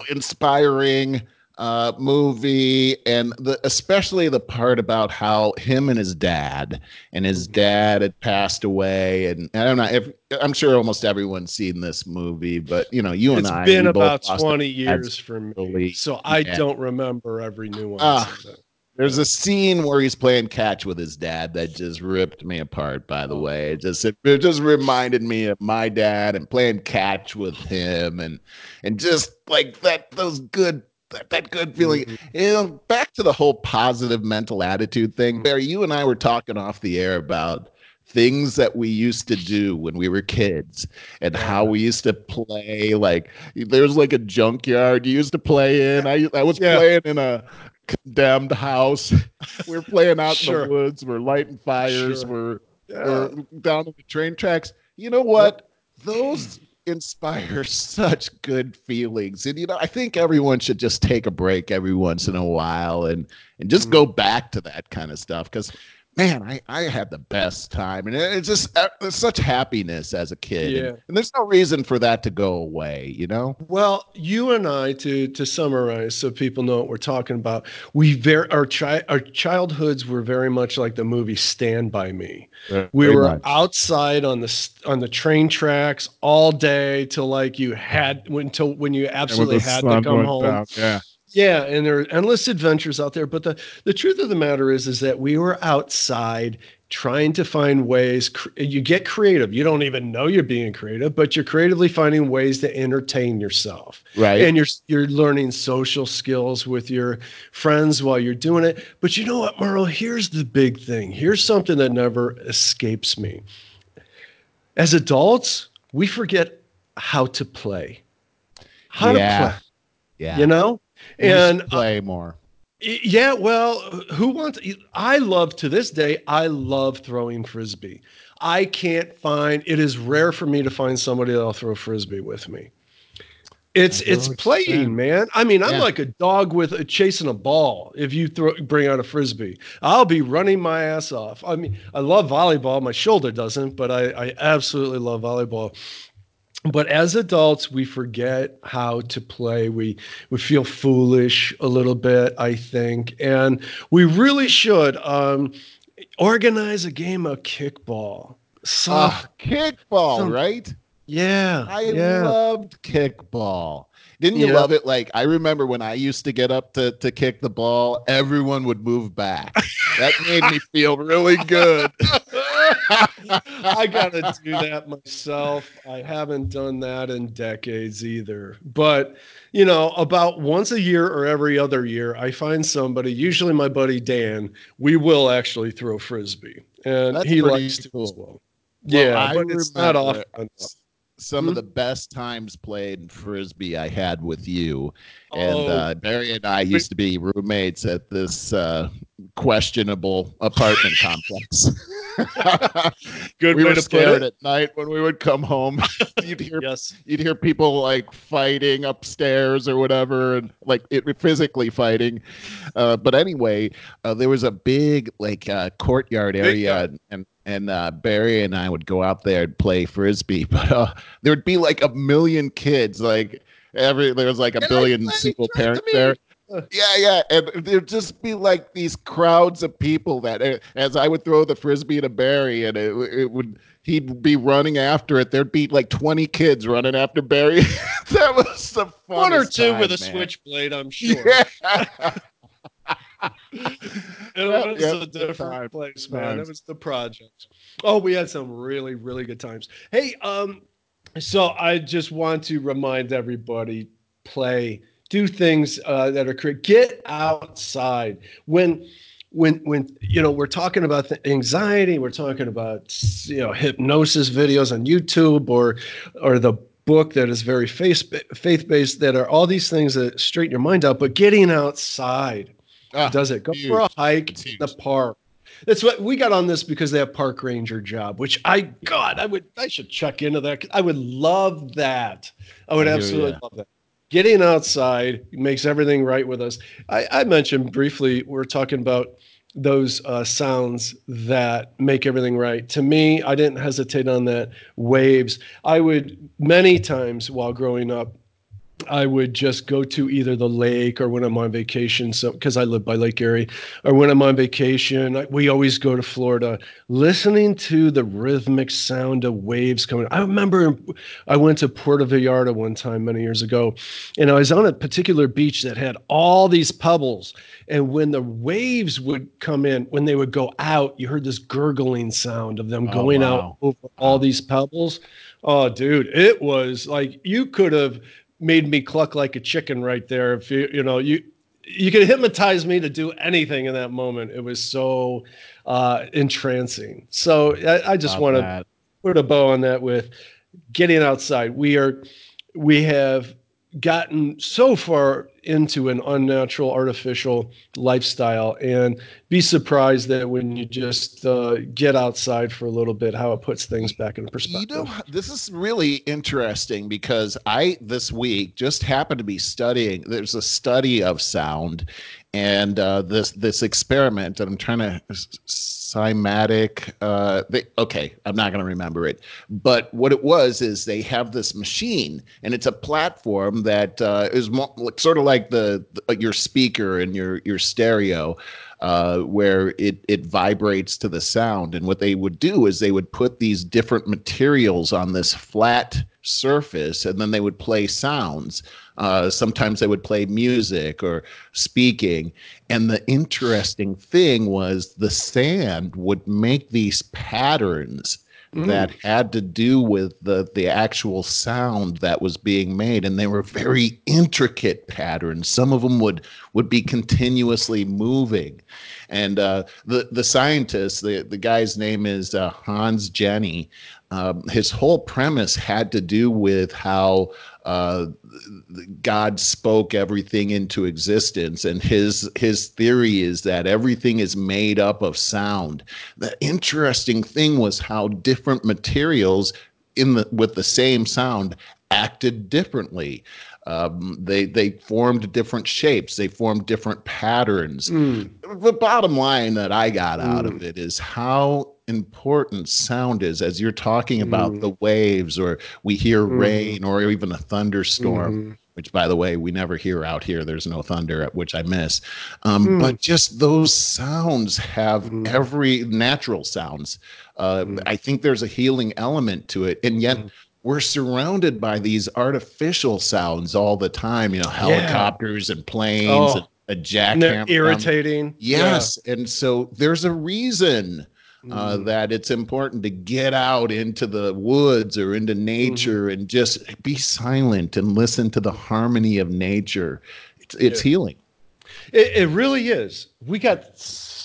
B: inspiring uh, movie, and the, especially the part about how him and his dad and his mm-hmm. dad had passed away. And I don't know if I'm sure almost everyone's seen this movie, but you know, you
A: it's
B: and I.
A: It's been about 20 years for me, so I yeah. don't remember every nuance. Uh,
B: there's a scene where he's playing catch with his dad that just ripped me apart. By the way, it just it, it just reminded me of my dad and playing catch with him, and and just like that those good that, that good feeling. Mm-hmm. You know, back to the whole positive mental attitude thing. Mm-hmm. Barry, you and I were talking off the air about things that we used to do when we were kids and how we used to play like there's like a junkyard you used to play in i, I was yeah. playing in a condemned house [laughs] we are playing out sure. in the woods we're lighting fires sure. we're, yeah. we're down on the train tracks you know what those inspire [laughs] such good feelings. And you know, I think everyone should just take a break every once in a while and and just mm. go back to that kind of stuff because man, I, I had the best time. And it's just uh, it's such happiness as a kid. Yeah. And, and, there's no reason for that to go away, you know?
A: Well, you and I, to to summarize so people know what we're talking about, we very our chi- our childhoods were very much like the movie Stand By Me. We were much. outside on the on the train tracks all day till like you had until when you absolutely had to come home. Down.
B: Yeah.
A: Yeah, and there are endless adventures out there. But the, the truth of the matter is, is that we were outside trying to find ways. You get creative. You don't even know you're being creative, but you're creatively finding ways to entertain yourself.
B: Right.
A: And you're you're learning social skills with your friends while you're doing it. But you know what, Merle? Here's the big thing. Here's something that never escapes me. As adults, we forget how to play. How yeah. to play.
B: Yeah.
A: You know? And uh,
B: play more.
A: Yeah, well, who wants? I love to this day. I love throwing frisbee. I can't find. It is rare for me to find somebody that'll throw frisbee with me. It's it's playing, man. I mean, I'm yeah. like a dog with a, chasing a ball. If you throw bring out a frisbee, I'll be running my ass off. I mean, I love volleyball. My shoulder doesn't, but I, I absolutely love volleyball but as adults we forget how to play we we feel foolish a little bit i think and we really should um, organize a game of kickball
B: soft uh, kickball some, right
A: yeah
B: i
A: yeah.
B: loved kickball didn't you yeah. love it? Like I remember when I used to get up to to kick the ball, everyone would move back. that made me feel really good. [laughs]
A: I gotta do that myself. I haven't done that in decades either. But you know, about once a year or every other year, I find somebody, usually my buddy Dan, we will actually throw frisbee. And That's he likes to as well. well yeah, I but it's not often
B: some mm-hmm. of the best times played frisbee I had with you. And oh. uh, Barry and I used to be roommates at this uh, questionable apartment complex. [laughs]
A: Good
B: we
A: way
B: were
A: to put
B: scared
A: it.
B: at night when we would come home. [laughs] you'd hear
A: Yes.
B: you'd hear people like fighting upstairs or whatever, and like it physically fighting. Uh, but anyway, uh, there was a big like uh, courtyard area,
A: yard.
B: and and, and uh, Barry and I would go out there and play frisbee. [laughs] But uh, there would be like a million kids, like every there was like a
A: Can I
B: billion
A: play?
B: single
A: Try to
B: parents
A: me.
B: there. [laughs] Yeah, yeah, and there'd just be like these crowds of people that, uh, as I would throw the frisbee to Barry, and it, it would he'd be running after it. There'd be like twenty kids running after Barry. [laughs] that was the fun.
A: One or two
B: time,
A: with a
B: man.
A: switchblade, I'm [laughs] sure.
B: Yeah.
A: It was
B: yep,
A: a different
B: time,
A: place,
B: good
A: man. It was the project. Oh, we had some really, really good times. Hey, um, so I just want to remind everybody: play, do things uh, that are correct. Get outside when. When, when you know we're talking about the anxiety, we're talking about you know hypnosis videos on YouTube or or the book that is very faith faith based that are all these things that straighten your mind out. But getting outside,
B: Ah,
A: does it go
B: huge.
A: for a hike
B: It's
A: in the park that's what we got on this because they have park ranger job which i god i would i should check into that i would love that i would
B: I
A: absolutely
B: ya.
A: love that getting outside makes everything right with us. I, I mentioned briefly we're talking about those uh, sounds that make everything right. To me i didn't hesitate on that. Waves. I would many times while growing up I would just go to either the lake or when I'm on vacation. So, because I live by Lake Erie, or when I'm on vacation, I- we always go to Florida, listening to the rhythmic sound of waves coming. I remember I went to Puerto Vallarta one time many years ago, and I was on a particular beach that had all these pebbles. And when the waves would come in, when they would go out, you heard this gurgling sound of them
B: Oh,
A: going
B: wow.
A: out over all these pebbles. Oh, dude, it was like you could have made me cluck like a chicken right there. If you, you know, you you could hypnotize me to do anything in that moment. It was so uh, entrancing. So I, I just want to put a bow on that with getting outside. We are we have gotten so far into an unnatural artificial lifestyle and be surprised that when you just uh, get outside for a little bit how it puts things back in
B: You
A: perspective
B: know, this is really interesting because I this week just happened to be studying. There's a study of sound, and uh, this this experiment. I'm trying to cymatic. Uh, they, okay, I'm not going to remember it. But what it was is they have this machine, and it's a platform that uh, is more, sort of like the, the your speaker and your your stereo uh, where it it vibrates to the sound. And what they would do is they would put these different materials on this flat surface, and then they would play sounds. Uh, sometimes they would play music or speaking. And the interesting thing was the sand would make these patterns that had to do with the the actual sound that was being made and they were very intricate patterns some of them would would be continuously moving and uh, the the scientist the the guy's name is uh, Hans Jenny um, his whole premise had to do with how uh, God spoke everything into existence, and his his theory is that everything is made up of sound. The interesting thing was how different materials in the with the same sound acted differently. Um, they they formed different shapes. They formed different patterns.
A: Mm.
B: The bottom line that I got out
A: Mm.
B: of it is how important sound is as you're talking about
A: Mm.
B: the waves or we hear
A: Mhm.
B: rain or even a thunderstorm
A: Mhm.
B: which by the way we never hear out here there's no thunder which i miss um,
A: Mm.
B: but just those sounds have
A: Mm.
B: every natural sounds uh,
A: Mm.
B: i think there's a healing element to it and yet
A: Mm.
B: We're surrounded by these artificial sounds all the time you know helicopters and planes
A: Oh.
B: and a jackhammer down-
A: irritating.
B: yes and so there's a reason uh,
A: Mm.
B: that it's important to get out into the woods or into
A: Mm-hmm.
B: nature and just be silent and listen to the harmony of nature. It's, it's
A: Yeah.
B: healing.
A: It, it really is. We got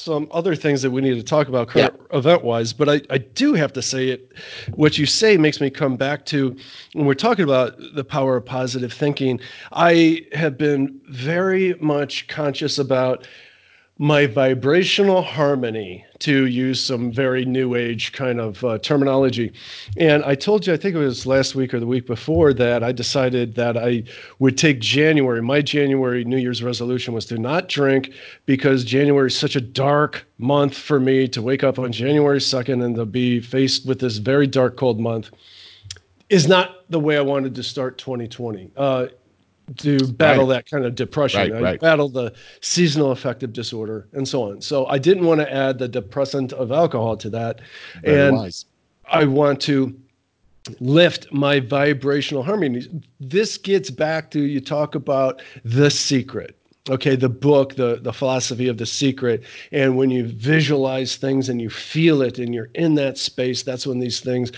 A: some other things that we need to talk about current event wise, but I, I do have to say it. What you say makes me come back to when we're talking about the power of positive thinking. I have been very much conscious about my vibrational harmony to use some very new age kind of uh, terminology. And i told you i think it was last week or the week before that i decided that i would take january. My january new year's resolution was to not drink because january is such a dark month for me to wake up on january 2nd and to be faced with this very dark cold month is not the way i wanted to start 2020 uh, to battle right. that kind of depression. Right, I right. battle the seasonal affective disorder and so on. So I didn't want to add the depressant of alcohol to that. Very and wise. I want to lift my vibrational harmony. This gets back to you talk about the secret. Okay, the book, the the philosophy of the secret, and when you visualize things and you feel it and you're in that space, that's when these things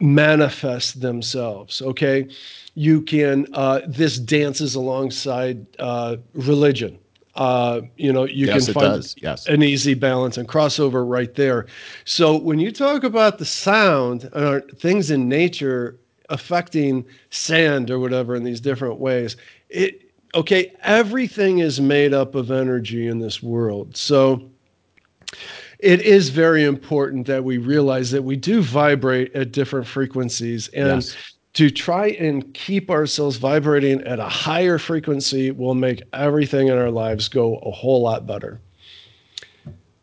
A: manifest themselves. Okay, you can uh, this dances alongside uh, religion uh, you know you yes, can find yes. an easy balance and crossover right there so when you talk about the sound or things in nature affecting sand or whatever in these different ways it okay everything is made up of energy in this world so it is very important that we realize that we do vibrate at different frequencies and yes to try and keep ourselves vibrating at a higher frequency will make everything in our lives go a whole lot better.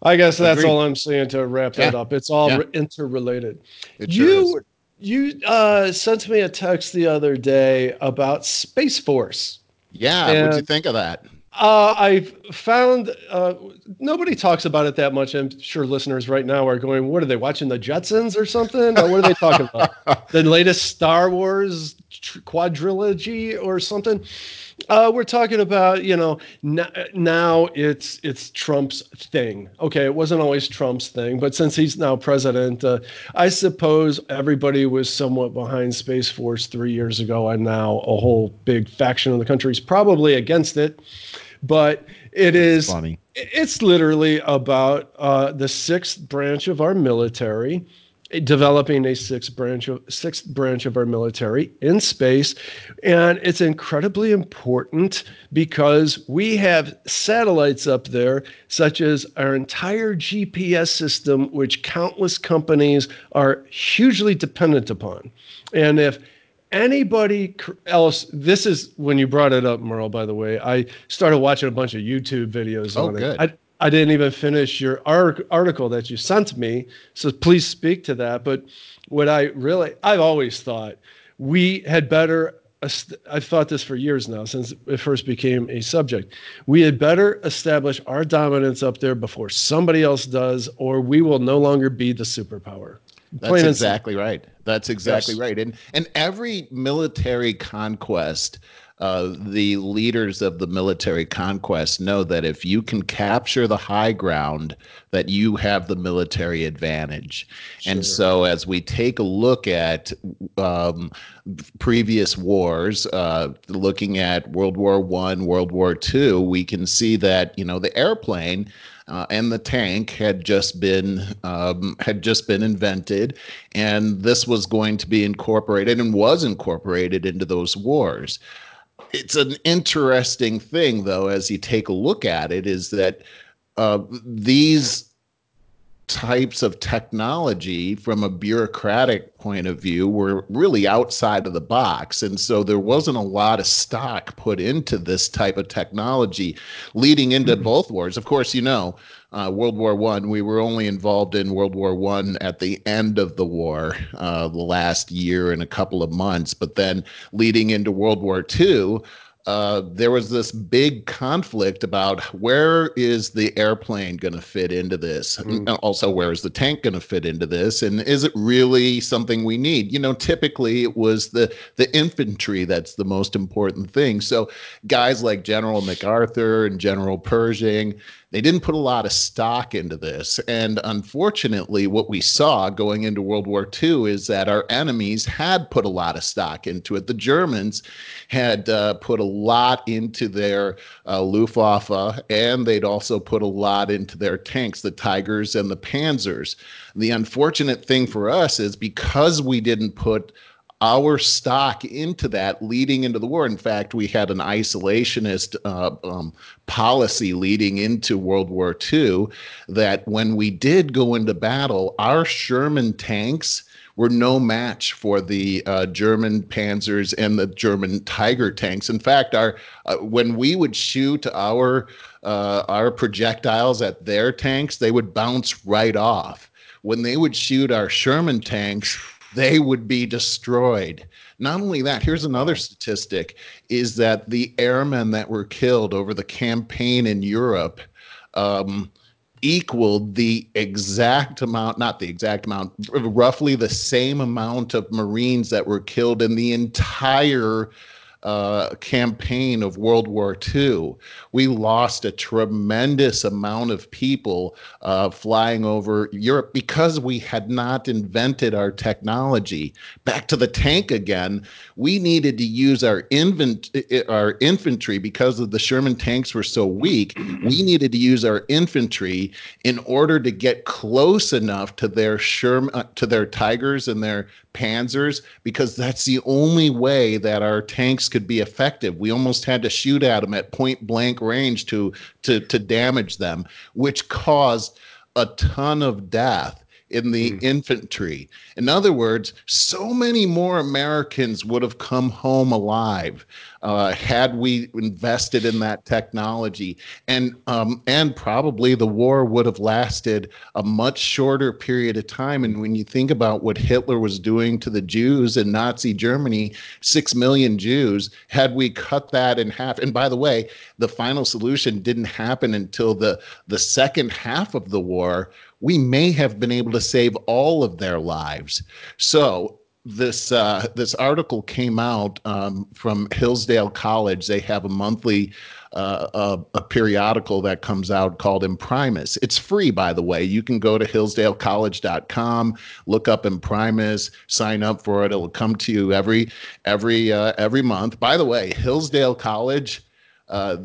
A: I guess that's Agreed. all I'm saying to wrap that yeah. up. It's all yeah. interrelated. It you you uh, sent me a text the other day about Space Force.
B: Yeah, what'd you think of that?
A: Uh, I've found uh, nobody talks about it that much. I'm sure listeners right now are going, "What are they watching? The Jetsons or something? Or what are they talking about? [laughs] the latest Star Wars tr- quadrilogy or something?" Uh, we're talking about, you know, n- now it's it's Trump's thing. Okay, it wasn't always Trump's thing, but since he's now president, uh, I suppose everybody was somewhat behind Space Force three years ago, and now a whole big faction of the country is probably against it but it is funny. It's literally about uh, the sixth branch of our military developing a sixth branch of sixth branch of our military in space. And it's incredibly important because we have satellites up there such as our entire GPS system which countless companies are hugely dependent upon. And if anybody else this is when you brought it up merle by the way i started watching a bunch of youtube videos oh, on good. it I, I didn't even finish your article that you sent me so please speak to that but what i really i've always thought we had better I've thought this for years now since it first became a subject. We had better establish our dominance up there before somebody else does, or we will no longer be the superpower.
B: That's exactly right. That's exactly yes. right. And and every military conquest, uh, the leaders of the military conquest know that if you can capture the high ground, that you have the military advantage. Sure. And so, as we take a look at um, previous wars, uh, looking at World War One, World War Two, we can see that you know the airplane uh, and the tank had just been um, had just been invented, and this was going to be incorporated and was incorporated into those wars. It's an interesting thing, though, as you take a look at it, is that uh, these types of technology from a bureaucratic point of view were really outside of the box and so there wasn't a lot of stock put into this type of technology leading into mm-hmm. both wars of course you know uh, world war one we were only involved in world war one at the end of the war uh, the last year and a couple of months but then leading into world war two uh, there was this big conflict about where is the airplane going to fit into this? Mm. also where is the tank going to fit into this? And is it really something we need? You know typically it was the the infantry that's the most important thing. So guys like general macarthur and general pershing they didn't put a lot of stock into this. And unfortunately, what we saw going into World War II is that our enemies had put a lot of stock into it. The Germans had uh, put a lot into their uh, Luftwaffe, and they'd also put a lot into their tanks, the Tigers and the Panzers. The unfortunate thing for us is because we didn't put our stock into that leading into the war. In fact, we had an isolationist uh, um, policy leading into World War II that when we did go into battle, our Sherman tanks were no match for the uh, German Panzers and the German Tiger tanks. In fact, our uh, when we would shoot our uh, our projectiles at their tanks, they would bounce right off. When they would shoot our Sherman tanks, they would be destroyed. Not only that, here's another statistic is that the airmen that were killed over the campaign in Europe um, equaled the exact amount, not the exact amount, roughly the same amount of Marines that were killed in the entire uh, campaign of World War II, we lost a tremendous amount of people uh, flying over Europe because we had not invented our technology. Back to the tank again, we needed to use our, invent- our infantry because of the Sherman tanks were so weak. We needed to use our infantry in order to get close enough to their Sherman, uh, to their Tigers and their Panzers because that's the only way that our tanks could be effective. We almost had to shoot at them at point blank range to to to damage them, which caused a ton of death in the mm. infantry. In other words, so many more Americans would have come home alive uh, had we invested in that technology, and um, and probably the war would have lasted a much shorter period of time. And when you think about what Hitler was doing to the Jews in Nazi Germany, six million Jews, had we cut that in half, and by the way, the final solution didn't happen until the the second half of the war we may have been able to save all of their lives. So this uh, this article came out um, from Hillsdale College. They have a monthly uh, a, a, periodical that comes out called Imprimis. It's free, by the way. You can go to hillsdalecollege.com, look up Imprimis, sign up for it. It'll come to you every every uh, every month. By the way, Hillsdale College uh,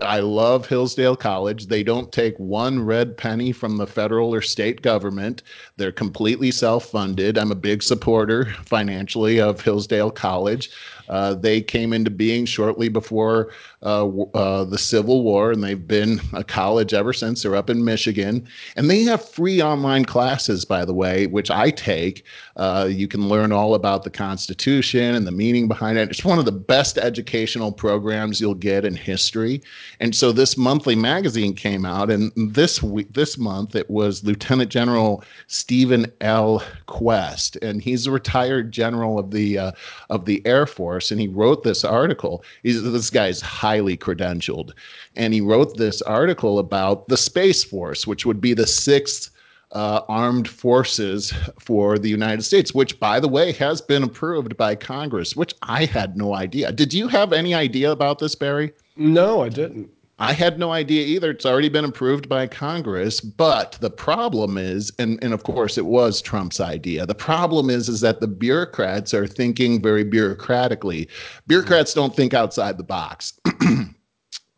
B: I love Hillsdale College. They don't take one red penny from the federal or state government. They're completely self funded. I'm a big supporter financially of Hillsdale College. Uh, they came into being shortly before uh, uh, the Civil War, and they've been a college ever since. They're up in Michigan, and they have free online classes, by the way, which I take. Uh, you can learn all about the Constitution and the meaning behind it. It's one of the best educational programs you'll get in history. And so this monthly magazine came out, and this week, this month, it was Lieutenant General Steven L. Kwast, and he's a retired general of the uh, of the Air Force, and he wrote this article. He's, this guy's highly credentialed. And he wrote this article about the Space Force, which would be the sixth uh, armed forces for the United States, which, by the way, has been approved by Congress, which I had no idea. Did you have any idea about this, Barry?
A: No, I didn't.
B: I had no idea either. It's already been approved by Congress, but the problem is, and, and of course it was Trump's idea. The problem is, is that the bureaucrats are thinking very bureaucratically. Bureaucrats don't think outside the box. [clears throat]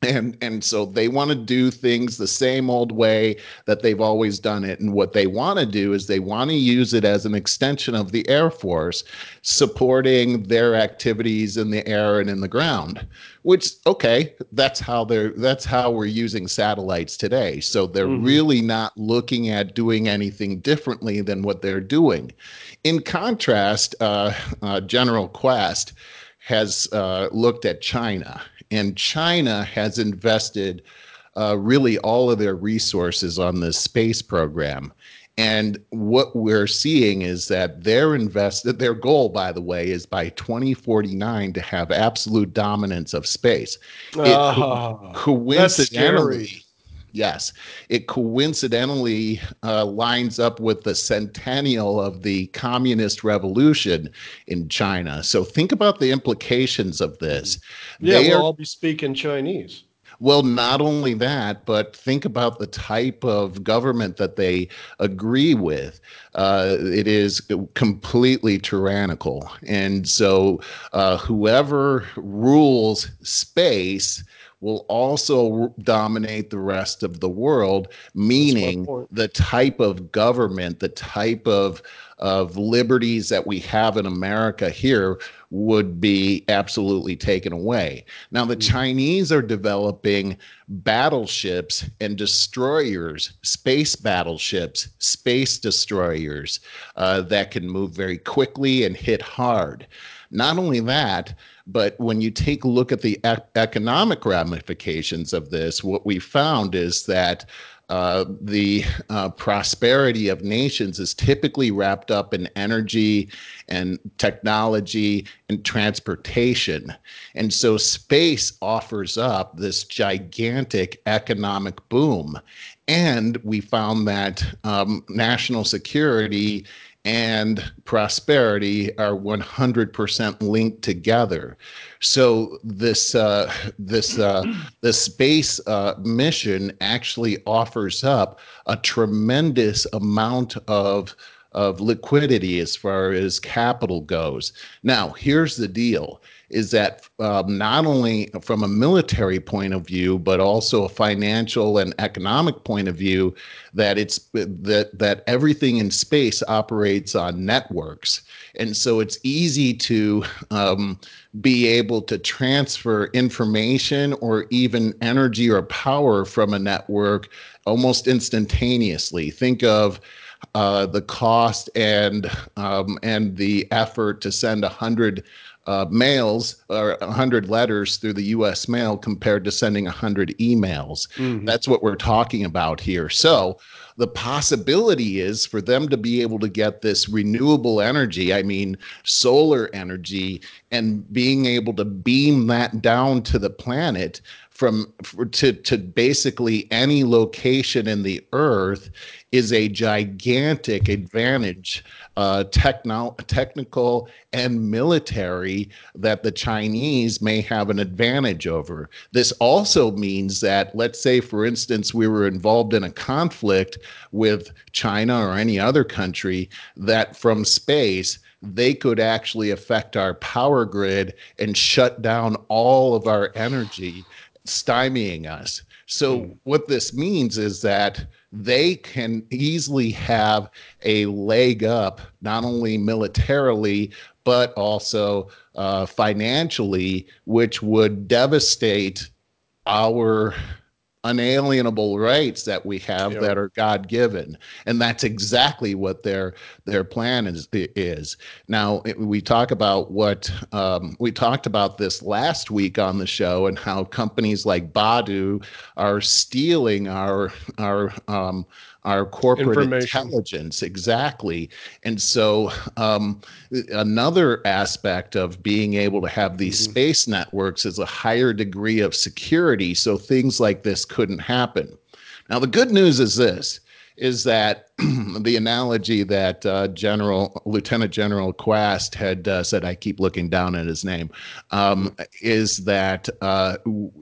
B: and and so they want to do things the same old way that they've always done it. And what they want to do is they want to use it as an extension of the air force supporting their activities in the air and in the ground which okay that's how they're that's how we're using satellites today. So they're mm-hmm. really not looking at doing anything differently than what they're doing. In contrast uh, uh, general Kwast has uh, looked at china and China has invested uh, really all of their resources on the space program. And what we're seeing is that their invested their goal, by the way, is by 2049 to have absolute dominance of space. It
A: oh, coincidentally,
B: yes, it coincidentally uh, lines up with the centennial of the communist revolution in China. So think about the implications of this.
A: Yeah, they we'll are, all be speaking Chinese.
B: Well, not only that, but think about the type of government that they agree with. Uh, it is completely tyrannical. And so, uh, whoever rules space will also dominate the rest of the world, meaning the type of government, the type of of liberties that we have in America here would be absolutely taken away. Now, the mm-hmm. Chinese are developing battleships and destroyers, space battleships, space destroyers uh, that can move very quickly and hit hard. Not only that, but when you take a look at the e- economic ramifications of this, what we found is that uh, the uh, prosperity of nations is typically wrapped up in energy and technology and transportation. And so space offers up this gigantic economic boom. And we found that um, national security and prosperity are 100% linked together. So this uh, this uh, [clears throat] the space uh, mission actually offers up a tremendous amount of of liquidity as far as capital goes. Now, here's the deal is that um, not only from a military point of view, but also a financial and economic point of view, that it's that that everything in space operates on networks, and so it's easy to um, be able to transfer information or even energy or power from a network almost instantaneously. Think of uh, the cost and um, and the effort to send a hundred uh, mails or 100 letters through the US mail compared to sending 100 emails. Mm-hmm. That's what we're talking about here. So, the possibility is for them to be able to get this renewable energy, I mean, solar energy, and being able to beam that down to the planet from to to basically any location in the earth is a gigantic advantage uh, techno- technical and military that the Chinese may have an advantage over. This also means that, let's say, for instance, we were involved in a conflict with China or any other country, that from space, they could actually affect our power grid and shut down all of our energy, stymieing us. So, hmm. what this means is that they can easily have a leg up, not only militarily, but also uh, financially, which would devastate our unalienable rights that we have yep. that are God given, and that's exactly what their their plan is. Is now we talk about what um, we talked about this last week on the show, and how companies like Baidu are stealing our our um, our corporate intelligence exactly. And so um, another aspect of being able to have these mm-hmm. space networks is a higher degree of security so things like this couldn't happen. Now the good news is this is that [clears throat] the analogy that uh, General Lieutenant General Kwast had uh, said, I keep looking down at his name, um, is that uh,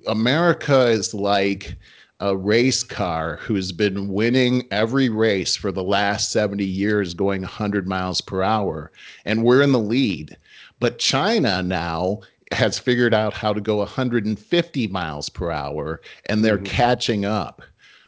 B: America is like a race car who's been winning every race for the last 70 years going 100 miles per hour and we're in the lead. But china now has figured out how to go 150 miles per hour and they're mm-hmm. catching up.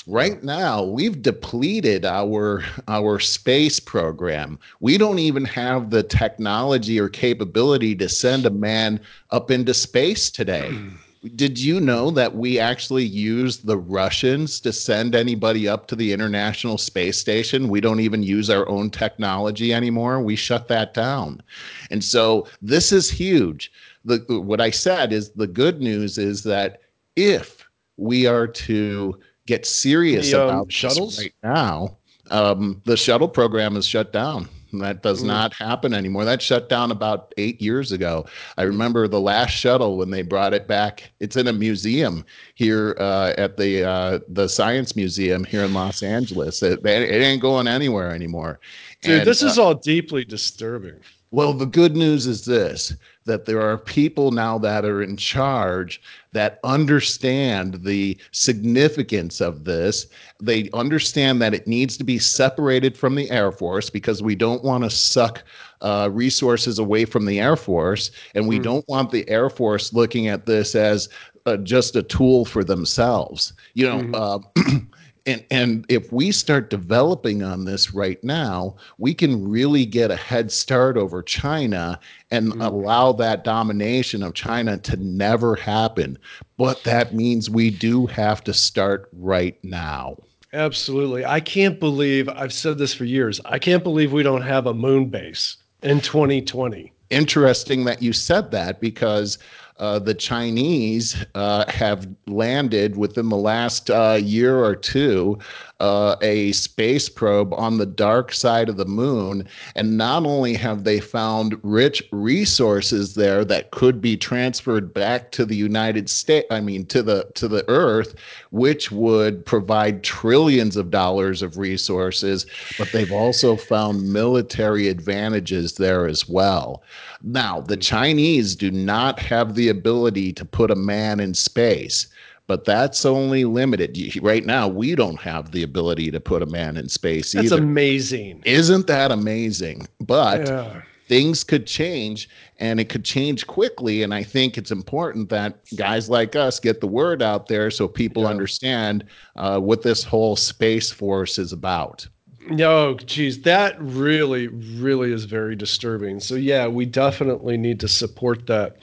B: Right now we've depleted our our space program. We don't even have the technology or capability to send a man up into space today [clears throat] did you know that we actually use the Russians to send anybody up to the International Space Station? We don't even use our own technology anymore. We shut that down. And so this is huge. The, what I said is the good news is that if we are to get serious the, um, about shuttles right now, um, the shuttle program is shut down. That does mm. not happen anymore. That shut down about eight years ago. I remember the last shuttle when they brought it back. It's in a museum here uh, at the uh, the Science Museum here in Los Angeles. It, it ain't going anywhere anymore.
A: Dude, and, this is uh, all deeply disturbing.
B: Well, the good news is this that there are people now that are in charge that understand the significance of this. They understand that it needs to be separated from the Air Force because we don't want to suck uh, resources away from the Air Force. And we mm. don't want the Air Force looking at this as uh, just a tool for themselves. You know, mm-hmm. uh, [clears throat] and and if we start developing on this right now we can really get a head start over china and mm. allow that domination of china to never happen. But that means we do have to start right now.
A: Absolutely. I can't believe i've said this for years i can't believe we don't have a moon base in 2020
B: interesting that you said that because uh, the Chinese uh, have landed within the last uh, year or two uh, a space probe on the dark side of the moon. And not only have they found rich resources there that could be transferred back to the United States, I mean to the to the Earth, which would provide trillions of dollars of resources, but they've also found military advantages there as well. Now, the Chinese do not have the ability to put a man in space but that's only limited. Right now, we don't have the ability to put a man in space
A: that's
B: either.
A: amazing.
B: Isn't that amazing? But yeah. things could change and it could change quickly. And I think it's important that guys like us get the word out there so people yeah. understand uh, what this whole space force is about.
A: No, geez, that really, really is very disturbing. So yeah, we definitely need to support that.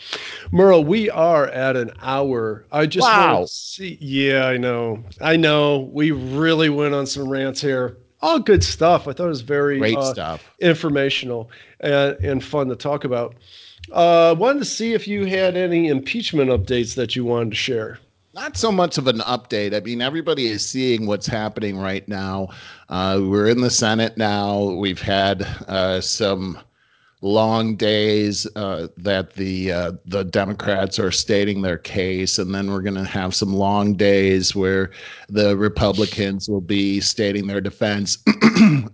A: Merle, we are at an hour. I just wow. see. Yeah, I know, I know. We really went on some rants here. All good stuff. I thought it was very
B: great uh, stuff,
A: informational and, and fun to talk about. Uh, wanted to see if you had any impeachment updates that you wanted to share
B: not so much of an update. I mean, everybody is seeing what's happening right now. Uh, we're in the Senate now. We've had uh, some long days uh, that the uh, the Democrats are stating their case, and then we're going to have some long days where the Republicans will be stating their defense. [clears throat]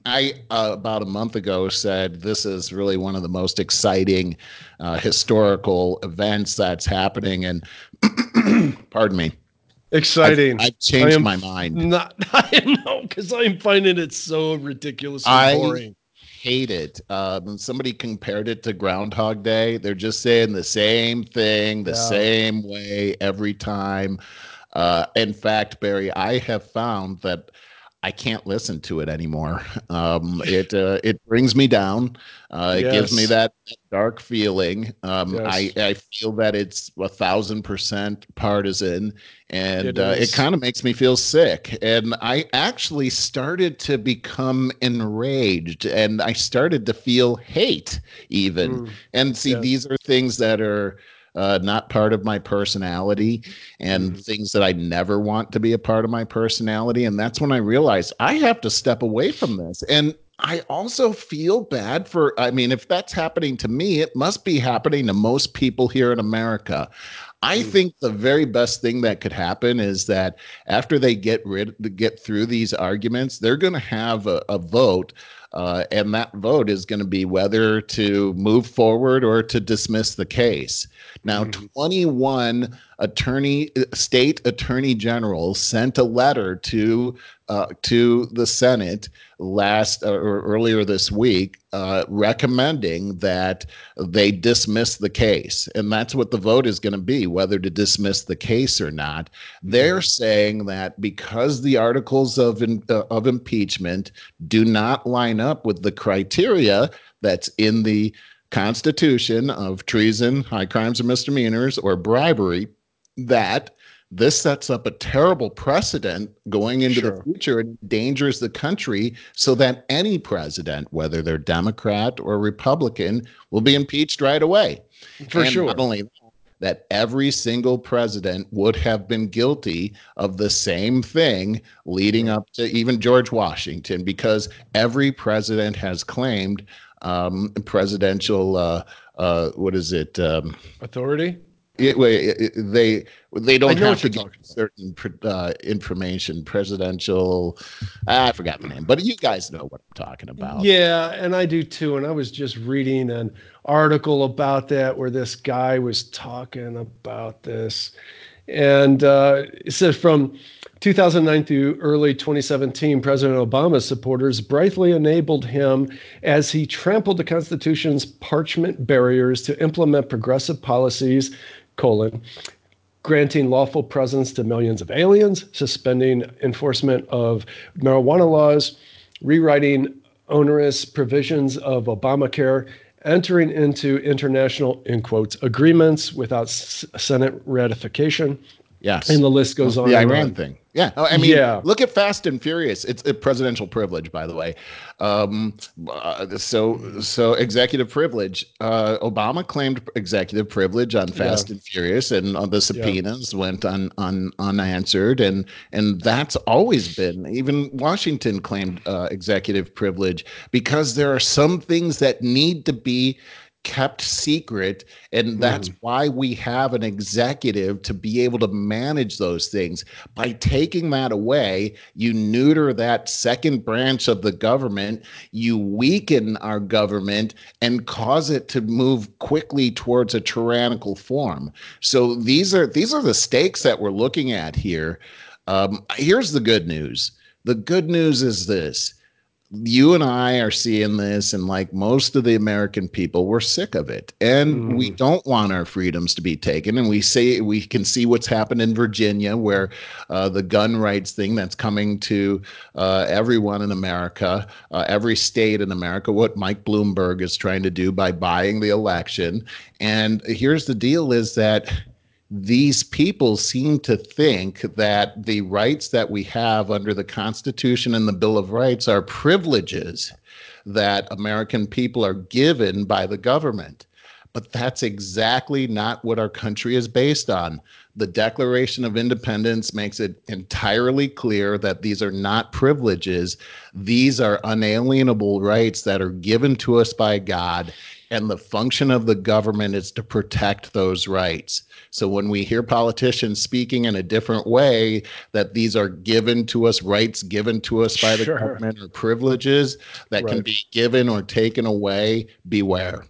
B: I uh, about a month ago said this is really one of the most exciting uh, historical events that's happening, and [clears throat] [clears throat] pardon me.
A: Exciting.
B: I've, I've changed my mind.
A: Not, [laughs] I know because I'm finding it so ridiculously boring. I boring.
B: Hate it. Um, somebody compared it to Groundhog Day. They're just saying the same thing the yeah. same way every time. Uh, in fact, Barry, I have found that I can't listen to it anymore. [laughs] Um, it uh, it brings me down. Uh, it yes. gives me that, dark feeling. Um, yes. I I feel that it's a thousand percent partisan, and it, uh, it kind of makes me feel sick. And I actually started to become enraged, and I started to feel hate even. Mm. And see, these are things that are uh, not part of my personality and mm-hmm. things that I never want to be a part of my personality. And that's when I realized I have to step away from this. And I also feel bad for, I mean, if that's happening to me, it must be happening to most people here in America. I mm. think the very best thing that could happen is that after they get rid, get through these arguments, they're going to have a, a vote uh, and that vote is going to be whether to move forward or to dismiss the case. Now, mm-hmm. 21 attorney state attorney generals sent a letter to uh, to the Senate last uh, or earlier this week, uh, recommending that they dismiss the case, and that's what the vote is going to be: whether to dismiss the case or not. They're mm-hmm. saying that because the articles of in, uh, of impeachment do not line up with the criteria that's in the Constitution of treason, high crimes or misdemeanors, or bribery, that this sets up a terrible precedent going into sure. the future and endangers the country so that any president, whether they're Democrat or Republican, will be impeached right away.
A: For and sure.
B: Not only that, every single president would have been guilty of the same thing leading up to even George Washington, because every president has claimed um, presidential uh, uh, what is it um,
A: authority?
B: It, it, they they don't have to give certain uh, information presidential i forgot the name but you guys know what i'm talking about.
A: Yeah and i do too and i was just reading an article about that where this guy was talking about this and uh, it says from 2009 through early 2017, President Obama's supporters brightly enabled him as he trampled the Constitution's parchment barriers to implement progressive policies, colon, granting lawful presence to millions of aliens, suspending enforcement of marijuana laws, rewriting onerous provisions of Obamacare, entering into international, in quotes, agreements without S- Senate ratification.
B: Yes.
A: And the list goes on.
B: The
A: and
B: Iran
A: on.
B: thing. Yeah. I mean,
A: Yeah.
B: look at Fast and Furious. It's a presidential privilege, by the way. Um, uh, so, so executive privilege. Uh, Obama claimed executive privilege on Fast
A: Yeah.
B: and Furious, and uh, the subpoenas went un, un, unanswered, and and that's always been. Even Washington claimed uh, executive privilege because there are some things that need to be kept secret and that's why we have an executive to be able to manage those things. By taking that away you neuter that second branch of the government you weaken our government and cause it to move quickly towards a tyrannical form. So these are these are the stakes that we're looking at here. Um, here's the good news. The good news is this you and I are seeing this, and like most of the American people, we're sick of it, and we don't want our freedoms to be taken. And we say we can see what's happened in Virginia, where uh, the gun rights thing that's coming to uh, everyone in America, uh, every state in America, what Mike Bloomberg is trying to do by buying the election. And here's the deal: is that these people seem to think that the rights that we have under the Constitution and the Bill of Rights are privileges that American people are given by the government. But that's exactly not what our country is based on. The Declaration of Independence makes it entirely clear that these are not privileges. These are unalienable rights that are given to us by God. And the function of the government is to protect those rights. So when we hear politicians speaking in a different way, that these are given to us, rights given to us by the
A: Sure.
B: government or privileges that can be given or taken away, beware.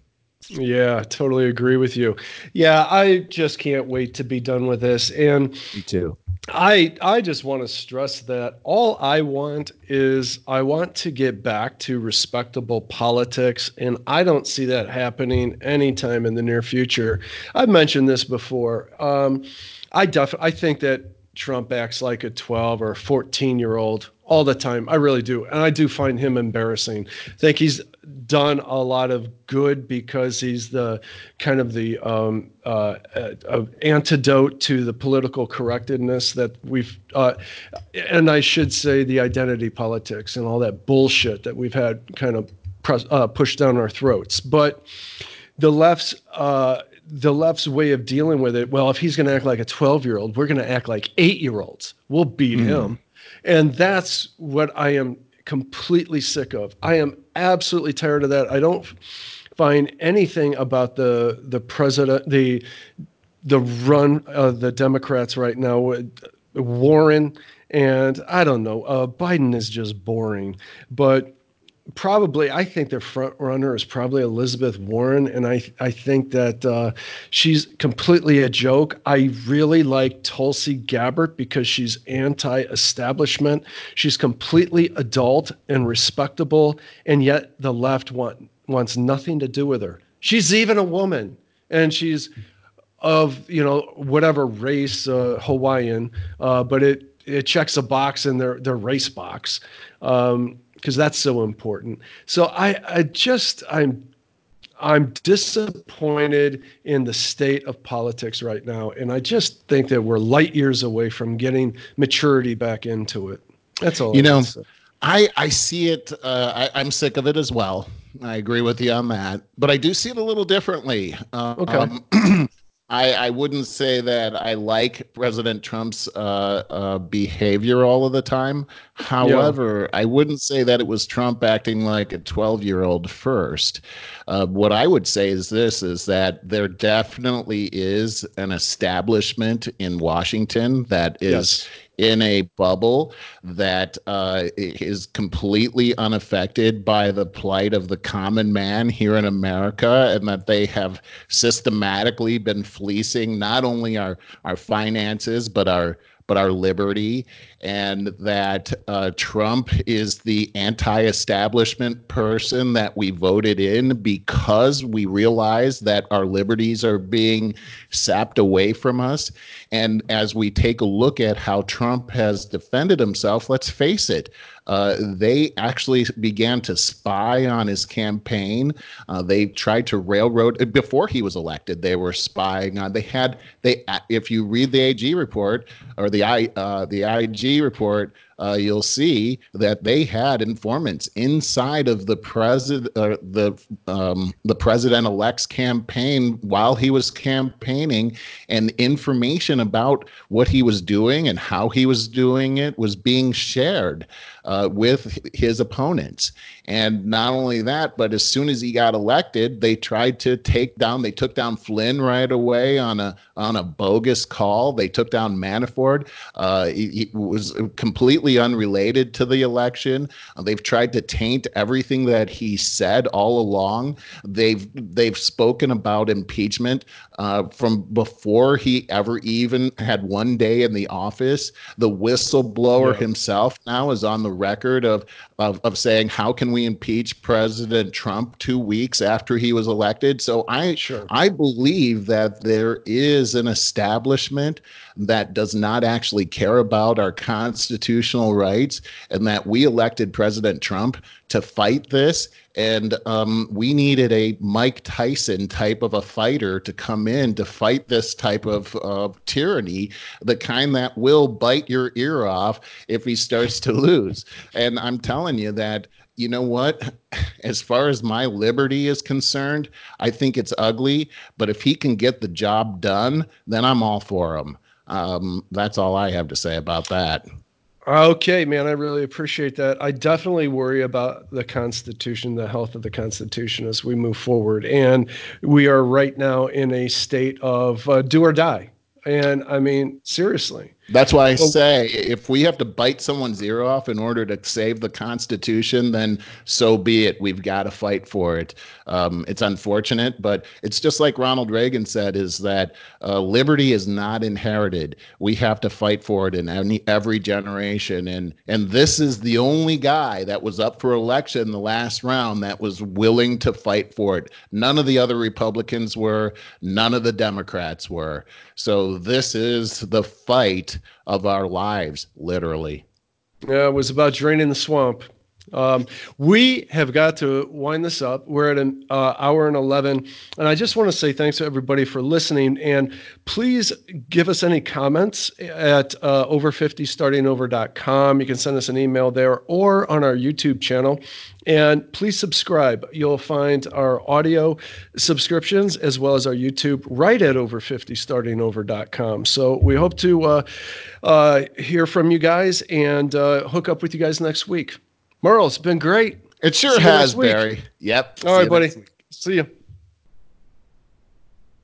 A: Yeah, totally agree with you. Yeah, I just can't wait to be done with this. And
B: Me too.
A: I I just want to stress that all I want is I want to get back to respectable politics and I don't see that happening anytime in the near future. I've mentioned this before. Um, I def I think that Trump acts like a 12 or 14 year old all the time. I really do. And I do find him embarrassing. I think he's done a lot of good because he's the kind of the um, uh, uh, antidote to the political correctness that we've, uh, and I should say the identity politics and all that bullshit that we've had kind of press, uh, pushed down our throats. But the left's uh, the left's way of dealing with it. Well, if he's going to act like a twelve year old, we're going to act like eight year olds. We'll beat him, and that's what I am completely sick of. I am absolutely tired of that. I don't find anything about the the president the the run of the Democrats right now Warren and I don't know. Uh, Biden is just boring, but probably I think their front runner is probably Elizabeth Warren, and I I think that uh, she's completely a joke. I really like Tulsi Gabbard because she's anti-establishment. She's completely adult and respectable, and yet the left want, wants nothing to do with her. She's even a woman, and she's of you know whatever race uh, Hawaiian, uh, but it it checks a box in their their race box because that's so important. So I I just I'm I'm disappointed in the state of politics right now, and I just think that we're light years away from getting maturity back into it. That's all.
B: You
A: I
B: know,
A: say.
B: I I see it. Uh, I, I'm sick of it as well. I agree with you on that, but I do see it a little differently. Um,
A: Okay. [clears throat]
B: I, I wouldn't say that I like President Trump's uh, uh, behavior all of the time. However, I wouldn't say that it was Trump acting like a 12 year old first. Uh, what I would say is this is that there definitely is an establishment in Washington that is
A: Yes.
B: In a bubble that uh, is completely unaffected by the plight of the common man here in America, and that they have systematically been fleecing not only our our finances but our but our liberty, and that uh, Trump is the anti establishment person that we voted in because we realize that our liberties are being sapped away from us. And as we take a look at how Trump has defended himself, let's face it, uh, they actually began to spy on his campaign. Uh, they tried to railroad before he was elected. They were spying on. They had they. If you read the AG report or the I uh, the IG report, uh, you'll see that they had informants inside of the president, uh, the um, the president-elect's campaign while he was campaigning, and information about what he was doing and how he was doing it was being shared uh, with his opponents. And not only that, but as soon as he got elected, they tried to take down. They took down Flynn right away on a on a bogus call. They took down Manafort. Uh, he, he, was completely unrelated to the election. They've tried to taint everything that he said all along. They've they've spoken about impeachment uh, from before he ever even had one day in the office. The whistleblower yeah. himself now is on the record of, of of saying how can we impeach President Trump two weeks after he was elected? So I sure. I believe that there is an establishment that does not actually care about our constitutional rights, and that we elected President Trump to fight this. And um, we needed a Mike Tyson type of a fighter to come in to fight this type of uh, tyranny, the kind that will bite your ear off if he starts to lose. And I'm telling you that you know what? [laughs] As far as my liberty is concerned, I think it's ugly. But if he can get the job done, then I'm all for him. Um, that's all I have to say about that.
A: Okay, man, I really appreciate that. I definitely worry about the Constitution, the health of the Constitution as we move forward. And we are right now in a state of uh, do or die. And I mean, seriously.
B: That's why I say if we have to bite someone's ear off in order to save the Constitution, then so be it. We've got to fight for it. Um, it's unfortunate, but it's just like Ronald Reagan said: is that uh, liberty is not inherited. We have to fight for it in any, every generation, and and this is the only guy that was up for election the last round that was willing to fight for it. None of the other Republicans were. None of the Democrats were. So this is the fight of our lives, literally.
A: Yeah, it was about draining the swamp. Um, we have got to wind this up. We're at an uh, hour and 11. And I just want to say thanks to everybody for listening. And please give us any comments at uh, over50startingover.com. You can send us an email there or on our YouTube channel. And please subscribe. You'll find our audio subscriptions as well as our YouTube right at over50startingover.com. So we hope to uh, uh, hear from you guys and uh, hook up with you guys next week. Merle, it's been great.
B: It sure has, Barry. Yep.
A: All right, buddy. See you.